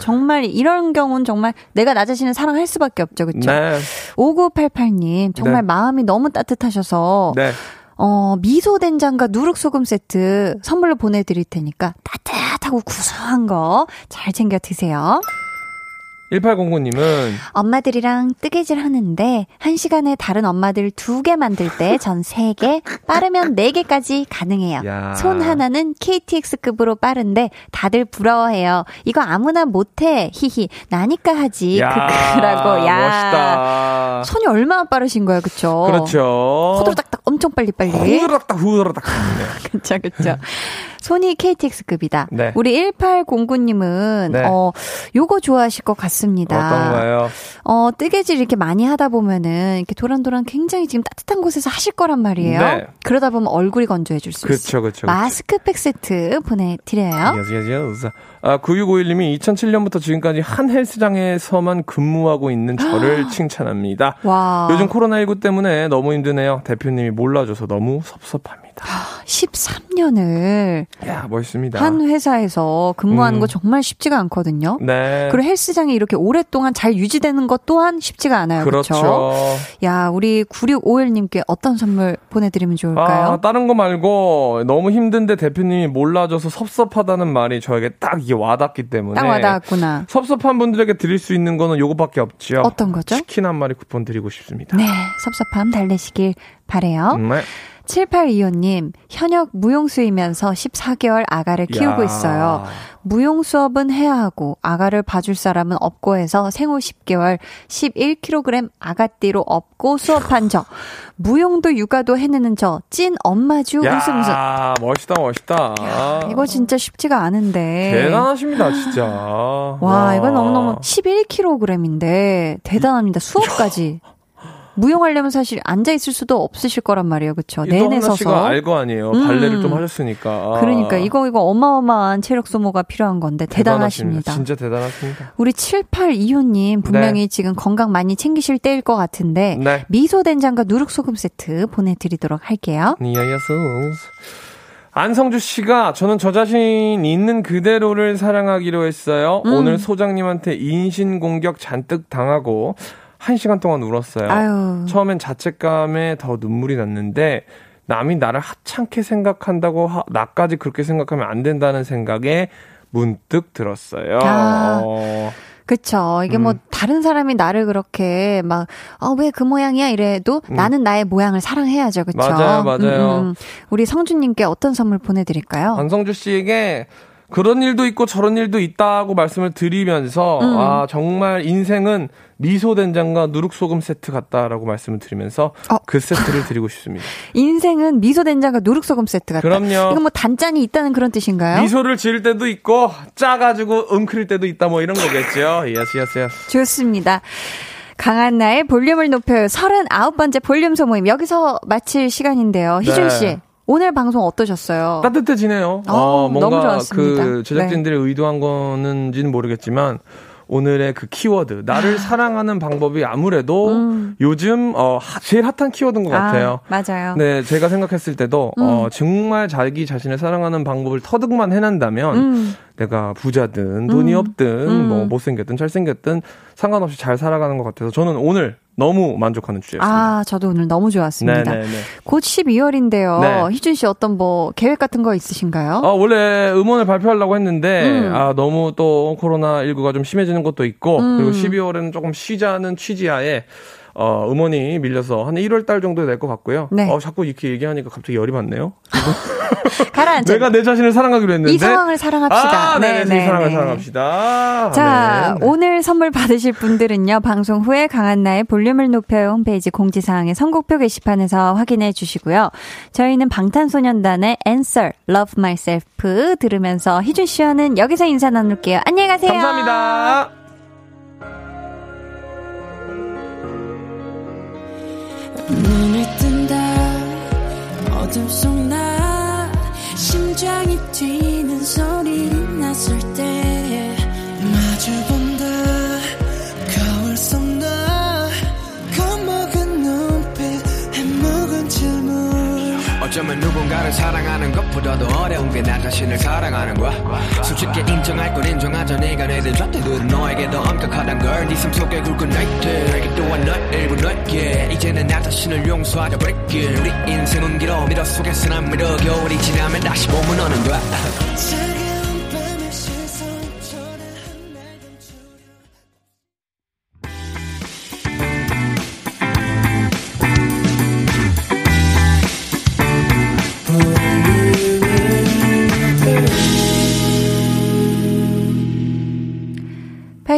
정말 이런 경우는 정말 내가 나 자신을 사랑할 수밖에 없죠. 그렇죠? 네. 5988님 정말 네. 마음이 너무 따뜻하셔서 네. 어, 미소 된장과 누룩 소금 세트 선물로 보내 드릴 테니까 따뜻하고 구수한 거 잘 챙겨 드세요. 1809님은 엄마들이랑 뜨개질 하는데 한 시간에 다른 엄마들 두 개 만들 때 전 세 개, 빠르면 네 개까지 가능해요. 야. 손 하나는 KTX급으로 빠른데 다들 부러워해요. 이거 아무나 못해. 히히. 나니까 하지. 크크라고. 야. 멋있다. 손이 얼마나 빠르신 거예요, 그쵸? 그렇죠. 호들딱딱 엄청 빨리 빨리. 후드락딱 후드락딱. 네. 그쵸, 그쵸. 손이 KTX급이다. 네. 우리 1809님은, 네. 어, 요거 좋아하실 것 같습니다. 어떤 거예요? 어, 뜨개질 이렇게 많이 하다 보면은 이렇게 도란도란 굉장히 지금 따뜻한 곳에서 하실 거란 말이에요. 네. 그러다 보면 얼굴이 건조해질 수 그쵸, 있어요. 그쵸. 마스크팩 세트 보내드려요. Yes. 아, 9651님이 2007년부터 지금까지 한 헬스장에서만 근무하고 있는 저를 칭찬합니다. 와. 요즘 코로나19 때문에 너무 힘드네요. 대표님이 몰라줘서 너무 섭섭합니다. 13년을 야, 멋있습니다. 한 회사에서 근무하는 음. 거 정말 쉽지가 않거든요. 네. 그리고 헬스장이 이렇게 오랫동안 잘 유지되는 것 또한 쉽지가 않아요. 그렇죠. 그렇죠. 야, 우리 9651님께 어떤 선물 보내드리면 좋을까요? 아, 다른 거 말고 너무 힘든데 대표님이 몰라줘서 섭섭하다는 말이 저에게 딱 이게 와닿기 때문에 딱 와닿았구나. 섭섭한 분들에게 드릴 수 있는 거는 요거밖에 없죠. 어떤 거죠? 치킨 한 마리 쿠폰 드리고 싶습니다. 네, 섭섭함 달래시길 바래요. 네. 7825님, 현역 무용수이면서 14개월 아가를 키우고 야. 있어요. 무용 수업은 해야 하고 아가를 봐줄 사람은 없고 해서 생후 10개월 11kg 아가띠로 업고 수업한 저. 무용도 육아도 해내는 저 찐 엄마주 웃음 웃음. 야, 멋있다, 멋있다. 이거 진짜 쉽지가 않은데. 대단하십니다, 진짜. 와, 이건 너무너무 11kg인데 대단합니다. 수업까지. 무용하려면 사실 앉아 있을 수도 없으실 거란 말이에요. 그렇죠? 내내 서서. 알거 아니에요. 음. 발레를 좀 하셨으니까. 그러니까 이거 이거 어마어마한 체력 소모가 필요한 건데 대단하십니다. 진짜 대단하십니다. 우리 7825님 분명히 지금 건강 많이 챙기실 때일 것 같은데 네. 미소 된장과 누룩 소금 세트 보내드리도록 할게요. 니아야스. 안성주 씨가 저는 저 자신 있는 그대로를 사랑하기로 했어요. 음. 오늘 소장님한테 인신 공격 잔뜩 당하고 한 시간 동안 울었어요. 아유. 처음엔 자책감에 더 눈물이 났는데 남이 나를 하찮게 생각한다고 하- 나까지 그렇게 생각하면 안 된다는 생각에 문득 들었어요. 아. 어, 그쵸. 이게 음. 뭐 다른 사람이 나를 그렇게 막, 어, 왜 그 모양이야? 이래도 나는 나의 모양을 사랑해야죠. 그쵸. 음. 맞아요, 맞아요. 우리 성주님께 어떤 선물 보내드릴까요? 안성주 씨에게 그런 일도 있고 저런 일도 있다고 말씀을 드리면서 음. 아 정말 인생은 미소 된장과 누룩 소금 세트 같다라고 말씀을 드리면서 어. 그 세트를 드리고 싶습니다. 인생은 미소 된장과 누룩 소금 세트 같다. 그럼요. 이거 뭐 단짠이 있다는 그런 뜻인가요? 미소를 지을 때도 있고 짜가지고 웅크릴 때도 있다 뭐 이런 거겠죠. yes yes yes. 좋습니다. 강한 나의 볼륨을 높여요. 39번째 볼륨 소모임. 여기서 마칠 시간인데요. 희준 네. 씨. 오늘 방송 어떠셨어요? 따뜻해지네요. 어, 어, 뭔가 너무 좋았습니다. 네. 그 제작진들이 의도한 거는지는 모르겠지만 오늘의 그 키워드 나를 사랑하는 방법이 아무래도 요즘 어 하- 제일 핫한 키워드인 것 같아요. 음. 아, 맞아요. 네, 제가 생각했을 때도 음. 어 정말 자기 자신을 사랑하는 방법을 터득만 해낸다면 음. 내가 부자든 돈이 음. 없든 음. 뭐 못생겼든 잘생겼든 상관없이 잘 살아가는 것 같아서 저는 오늘 너무 만족하는 주제였습니다. 아, 저도 오늘 너무 좋았습니다. 네네네. 곧 12월인데요. 네. 희준 씨 어떤 뭐 계획 같은 거 있으신가요? 아, 원래 음원을 발표하려고 했는데, 음. 아, 너무 또 코로나 19가 좀 심해지는 것도 있고, 음. 그리고 12월에는 조금 쉬자는 취지하에, 어, 음원이 밀려서 한 1월 달 정도에 낼것 같고요. 네. 어, 자꾸 이렇게 얘기하니까 갑자기 열이 받네요. 가라앉아. 내가 내 자신을 사랑하기로 했는데. 이 상황을 사랑합시다. 아, 네네. 네, 이 상황을 네. 사랑합시다. 자, 네. 오늘 선물 받으실 분들은요, 방송 후에 강한 나의 볼륨을 높여요 홈페이지 공지사항의 선곡표 게시판에서 확인해 주시고요. 저희는 방탄소년단의 Answer, Love Myself 들으면서 희준 씨와는 여기서 인사 나눌게요. 안녕히 가세요. 감사합니다. 눈을 뜬다. 어둠 속 나 심장이 뛰는 소리 났을 때 마주 본다. 거울 속 나 겁먹은 눈빛 해묵은 질문 어쩌면 누군가를 사랑하는 것보다도 어려운 게 나 자신을 사랑하는 거야. 솔직히 인정할 건 인정하자. 내가 내든 좌태들은 너에게 더 엄격하단 걸네 삶 속에 굵은 나이트 나이테 또한 너의 일부 너이기에. 이제는 나 자신을 용서하자 버리기엔 우리 인생은 길어 미로 속에선 날 믿어 겨울이 지나면 다시 봄은 오는 거야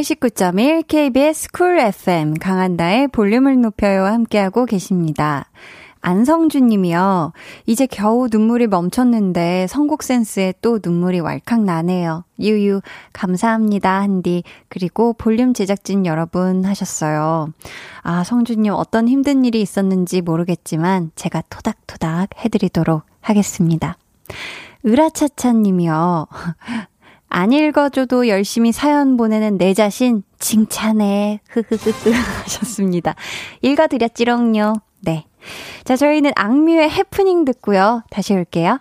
89.1 KBS Cool FM 강한나의 볼륨을 높여요 함께하고 계십니다. 안성준 님이요. 이제 겨우 눈물이 멈췄는데 선곡 센스에 또 눈물이 왈칵 나네요. 유유, 감사합니다. 한디. 그리고 볼륨 제작진 여러분 하셨어요. 아, 성준님 어떤 힘든 일이 있었는지 모르겠지만 제가 토닥토닥 해드리도록 하겠습니다. 으라차차님이요. 안 읽어줘도 열심히 사연 보내는 내 자신 칭찬해. 흐흐흐흐 하셨습니다. 읽어드렸지롱요. 네. 자, 저희는 악뮤의 해프닝 듣고요. 다시 올게요.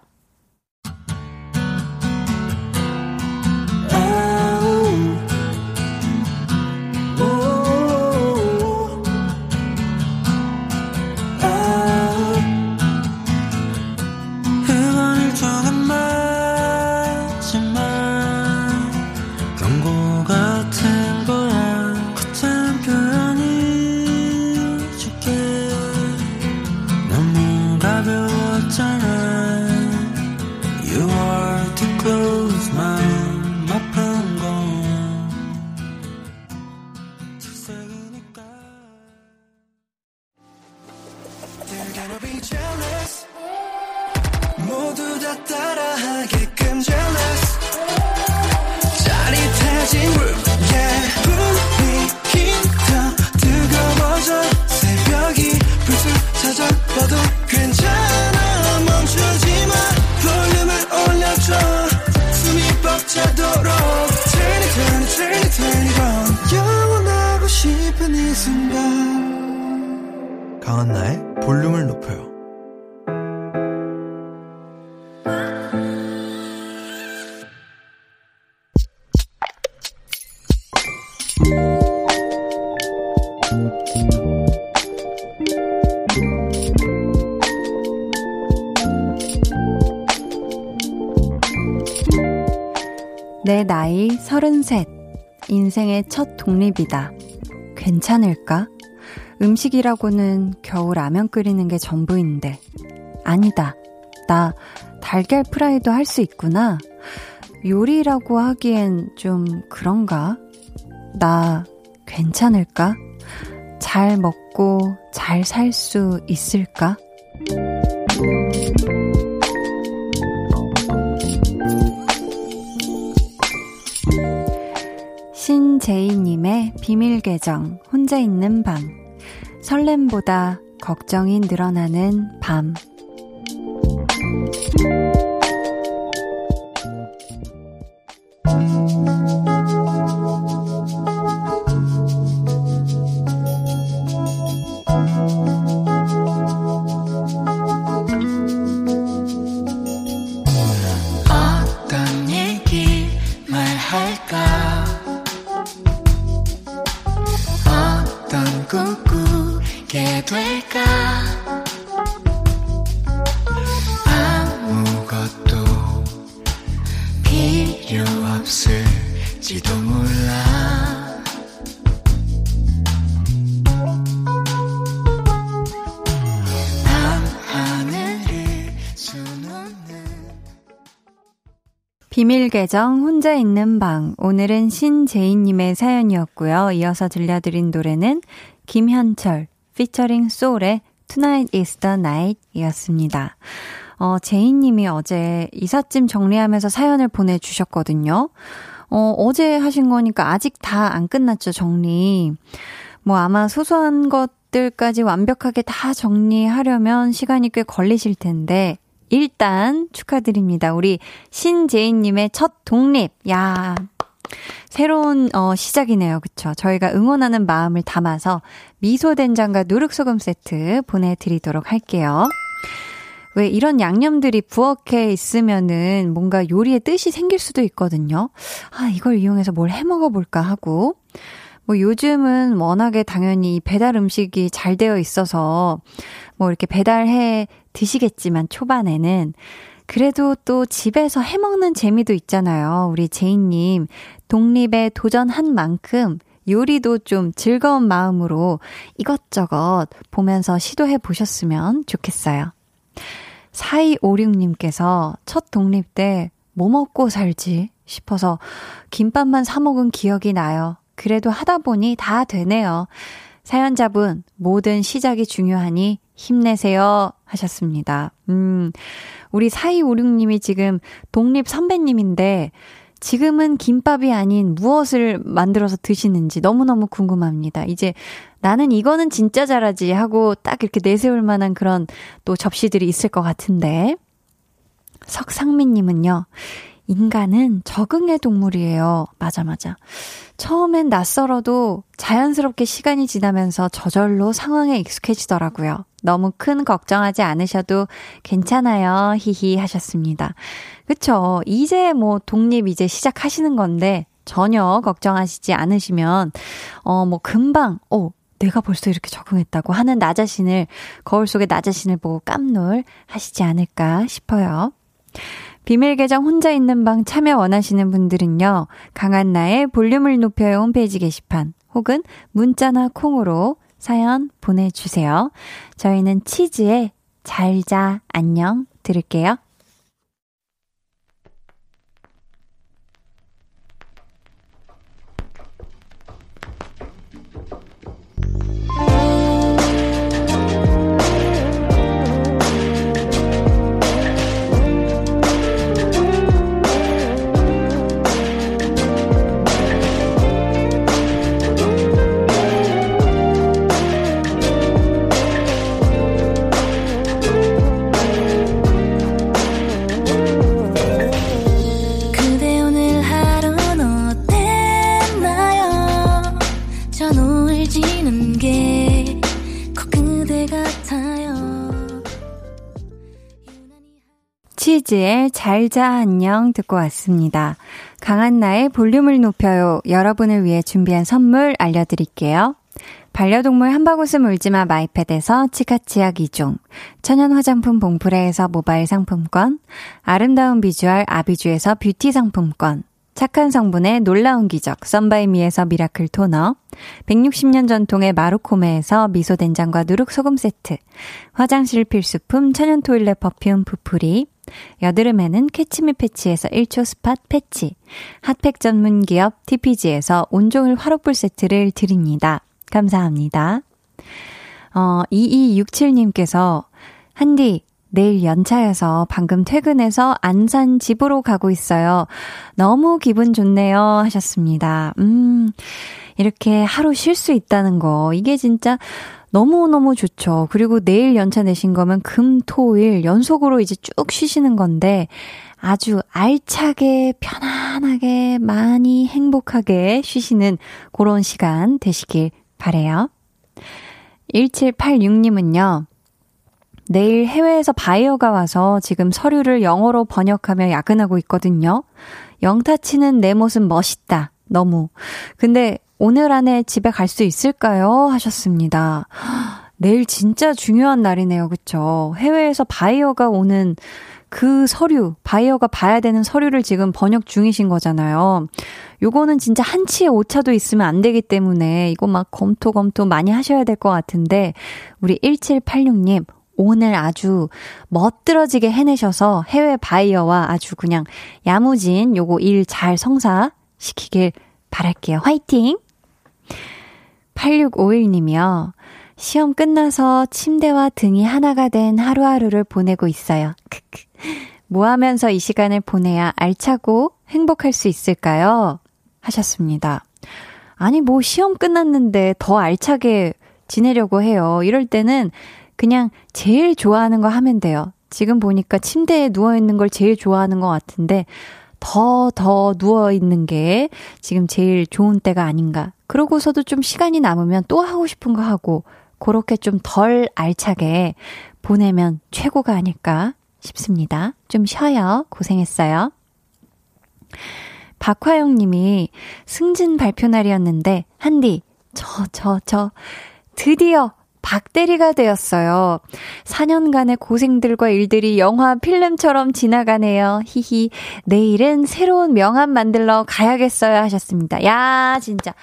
강한나의 볼륨을 높여요 내 나이 서른셋. 인생의 첫 독립이다. 괜찮을까? 음식이라고는 겨우 라면 끓이는 게 전부인데. 아니다. 나 달걀 프라이도 할 수 있구나. 요리라고 하기엔 좀 그런가? 나 괜찮을까? 잘 먹고 잘 살 수 있을까? 신제이님의 비밀 계정, 혼자 있는 밤. 설렘보다 걱정이 늘어나는 밤. 비밀 계정 혼자 있는 방. 오늘은 신제이님의 사연이었고요. 이어서 들려드린 노래는 김현철 피처링 소울의 Tonight is the night 이었습니다. 어, 제이님이 어제 이삿짐 정리하면서 사연을 보내주셨거든요. 어, 어제 하신 거니까 아직 다 안 끝났죠, 정리. 뭐 아마 소소한 것 들까지 완벽하게 다 정리하려면 시간이 꽤 걸리실 텐데, 일단 축하드립니다. 우리 신재인님의 첫 독립. 야 새로운 어, 시작이네요. 그쵸? 저희가 응원하는 마음을 담아서 미소된장과 누룩소금 세트 보내드리도록 할게요. 왜 이런 양념들이 부엌에 있으면은 뭔가 요리의 뜻이 생길 수도 있거든요. 아, 이걸 이용해서 뭘 해 먹어볼까 하고. 뭐 요즘은 워낙에 당연히 배달 음식이 잘 되어 있어서 뭐 이렇게 배달해 드시겠지만 초반에는 그래도 또 집에서 해 먹는 재미도 있잖아요. 우리 제이님 독립에 도전한 만큼 요리도 좀 즐거운 마음으로 이것저것 보면서 시도해 보셨으면 좋겠어요. 4256님께서 첫 독립 때 뭐 먹고 살지 싶어서 김밥만 사먹은 기억이 나요. 그래도 하다 보니 다 되네요. 사연자분, 모든 시작이 중요하니 힘내세요. 하셨습니다. 음, 우리 4256님이 지금 독립 선배님인데, 지금은 김밥이 아닌 무엇을 만들어서 드시는지 너무너무 궁금합니다. 이제 나는 이거는 진짜 잘하지 하고 딱 이렇게 내세울 만한 그런 또 접시들이 있을 것 같은데. 석상민님은요, 인간은 적응의 동물이에요. 맞아, 맞아. 처음엔 낯설어도 자연스럽게 시간이 지나면서 저절로 상황에 익숙해지더라고요. 너무 큰 걱정하지 않으셔도 괜찮아요. 히히 하셨습니다. 그쵸. 이제 뭐 독립 이제 시작하시는 건데 전혀 걱정하시지 않으시면, 어, 뭐 금방, 어, 내가 벌써 이렇게 적응했다고 하는 나 자신을, 거울 속에 나 자신을 보고 깜놀 하시지 않을까 싶어요. 비밀 계정 혼자 있는 방 참여 원하시는 분들은요, 강한나의 볼륨을 높여요 홈페이지 게시판 혹은 문자나 콩으로 사연 보내주세요. 저희는 치즈의 잘자 안녕 들을게요. 치즈의 잘자 안녕 듣고 왔습니다. 강한나의 볼륨을 높여요. 여러분을 위해 준비한 선물 알려드릴게요. 반려동물 한바구음 울지마 마이패드에서 치카치약 2종, 천연 화장품 봉프레에서 모바일 상품권, 아름다운 비주얼 아비주에서 뷰티 상품권, 착한 성분의 놀라운 기적 썬바이미에서 미라클 토너 160년 전통의 마루코메에서 미소된장과 누룩소금 세트 화장실 필수품 천연 toilet perfume 푸푸리 여드름에는 캐치미 패치에서 1초 spot 패치 핫팩 전문 기업 TPG에서 온종일 화롯불 세트를 드립니다. 감사합니다. 어, 2267님께서 한디 내일 연차여서 방금 퇴근해서 안산 집으로 가고 있어요. 너무 기분 좋네요. 하셨습니다. 음, 이렇게 하루 쉴 수 있다는 거. 이게 진짜 너무너무 좋죠. 그리고 내일 연차 내신 거면 금, 토, 일 연속으로 이제 쭉 쉬시는 건데 아주 알차게, 편안하게, 많이 행복하게 쉬시는 그런 시간 되시길 바래요. 1786님은요. 내일 해외에서 바이어가 와서 지금 서류를 영어로 번역하며 야근하고 있거든요. 영타 치는 내 모습 멋있다. 너무. 근데 오늘 안에 집에 갈 수 있을까요? 하셨습니다. 내일 진짜 중요한 날이네요. 그쵸? 해외에서 바이어가 오는 그 서류, 바이어가 봐야 되는 서류를 지금 번역 중이신 거잖아요. 요거는 진짜 한치의 오차도 있으면 안 되기 때문에 이거 막 검토 검토 많이 하셔야 될 것 같은데 우리 1786님 오늘 아주 멋들어지게 해내셔서 해외 바이어와 아주 그냥 야무진 요거 일 잘 성사시키길 바랄게요. 화이팅! 8651님이요. 시험 끝나서 침대와 등이 하나가 된 하루하루를 보내고 있어요. 크크. 뭐 하면서 이 시간을 보내야 알차고 행복할 수 있을까요? 하셨습니다. 아니, 뭐 시험 끝났는데 더 알차게 지내려고 해요. 이럴 때는 그냥 제일 좋아하는 거 하면 돼요. 지금 보니까 침대에 누워있는 걸 제일 좋아하는 것 같은데, 더, 더 누워있는 게 지금 제일 좋은 때가 아닌가. 그러고서도 좀 시간이 남으면 또 하고 싶은 거 하고, 그렇게 좀 덜 알차게 보내면 최고가 아닐까 싶습니다. 좀 쉬어요. 고생했어요. 박화영 님이 승진 발표 날이었는데, 한디, 저, 저, 저, 드디어 박대리가 되었어요. 4년간의 고생들과 일들이 영화 필름처럼 지나가네요. 히히. 내일은 새로운 명함 만들러 가야겠어요. 하셨습니다. 야, 진짜.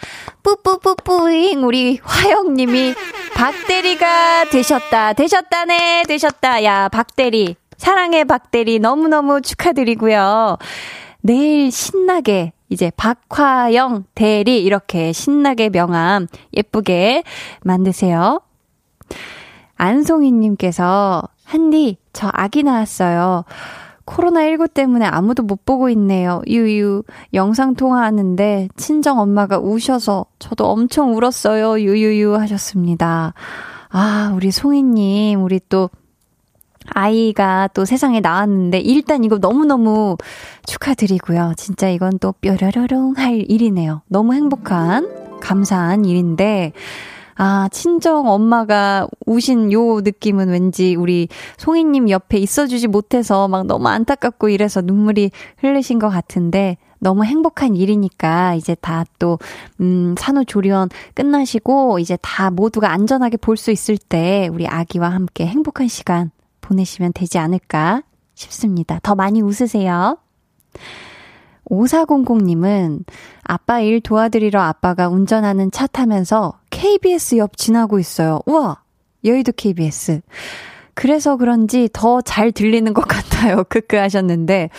뿌뿌뿌뿌잉. 우리 화영 님이 박대리가 되셨다. 되셨다네. 되셨다. 야, 박대리. 사랑해, 박대리. 너무너무 축하드리고요. 내일 신나게 이제 박화영 대리 이렇게 신나게 명함 예쁘게 만드세요. 안송이님께서, 한디, 저 아기 낳았어요. 코로나19 때문에 아무도 못 보고 있네요. 유유. 영상 통화하는데 친정 엄마가 우셔서 저도 엄청 울었어요. 유유유 하셨습니다. 아, 우리 송이님, 우리 또 아이가 또 세상에 나왔는데 일단 이거 너무너무 축하드리고요. 진짜 이건 또 뾰려려롱 할 일이네요. 너무 행복한, 감사한 일인데 아, 친정 엄마가 우신 요 느낌은 왠지 우리 송이님 옆에 있어주지 못해서 막 너무 안타깝고 이래서 눈물이 흘리신 것 같은데 너무 행복한 일이니까 이제 다 또, 음, 산후조리원 끝나시고 이제 다 모두가 안전하게 볼 수 있을 때 우리 아기와 함께 행복한 시간 보내시면 되지 않을까 싶습니다. 더 많이 웃으세요. 5400님은 아빠 일 도와드리러 아빠가 운전하는 차 타면서 KBS 옆 지나고 있어요. 우와! 여의도 KBS. 그래서 그런지 더 잘 들리는 것 같아요. 크크 하셨는데.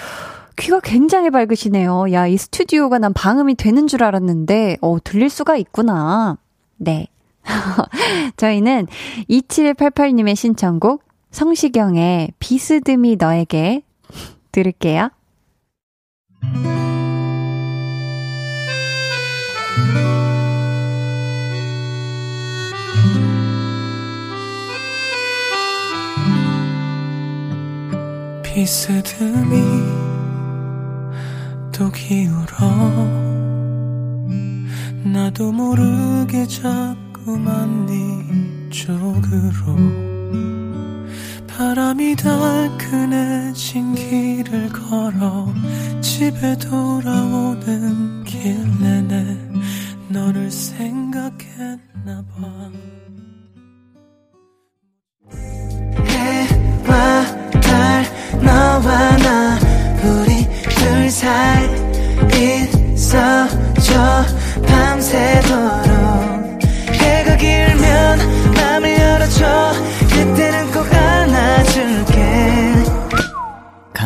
귀가 굉장히 밝으시네요. 야, 이 스튜디오가 난 방음이 되는 줄 알았는데, 어, 들릴 수가 있구나. 네. 저희는 2788님의 신청곡, 성시경의 비스듬히 너에게 들을게요. 비스듬히 또 기울어. 나도 모르게 자꾸만 네 쪽으로 바람이 달큰해진 길을 걸어 집에 돌아오는 길 내내 너를 생각했나 봐. 해와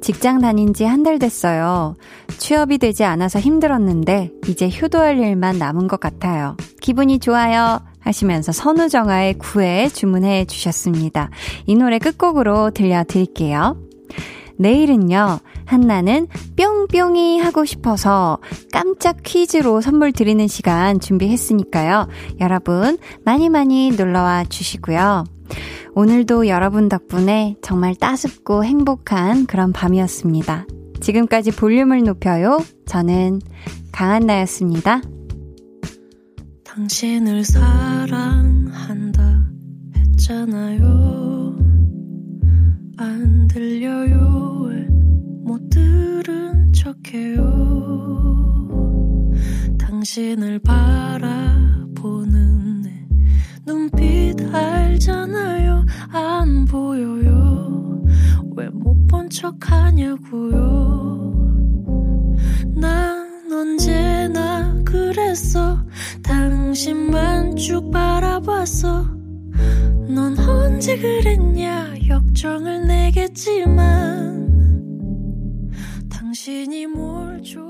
직장 다닌 지 한 달 됐어요. 취업이 되지 않아서 힘들었는데, 이제 효도할 일만 남은 것 같아요. 기분이 좋아요. 하시면서 선우정아의 구애 주문해 주셨습니다. 이 노래 끝곡으로 들려드릴게요. 내일은요, 한나는 뿅뿅이 하고 싶어서 깜짝 퀴즈로 선물 드리는 시간 준비했으니까요. 여러분, 많이 많이 놀러와 주시고요. 오늘도 여러분 덕분에 정말 따숩고 행복한 그런 밤이었습니다. 지금까지 볼륨을 높여요. 저는 강한나였습니다. 당신을 사랑한다 했잖아요. 안 들려요. 왜못 들은 척해요. 당신을 바라보는 내 눈빛 알잖아요. 안 보여요. 왜 못 본 척 하냐고요. 난 언제나 그랬어. 당신만 쭉 바라봤어. 넌 언제 그랬냐? 역정을 내겠지만. 당신이 뭘 좋아?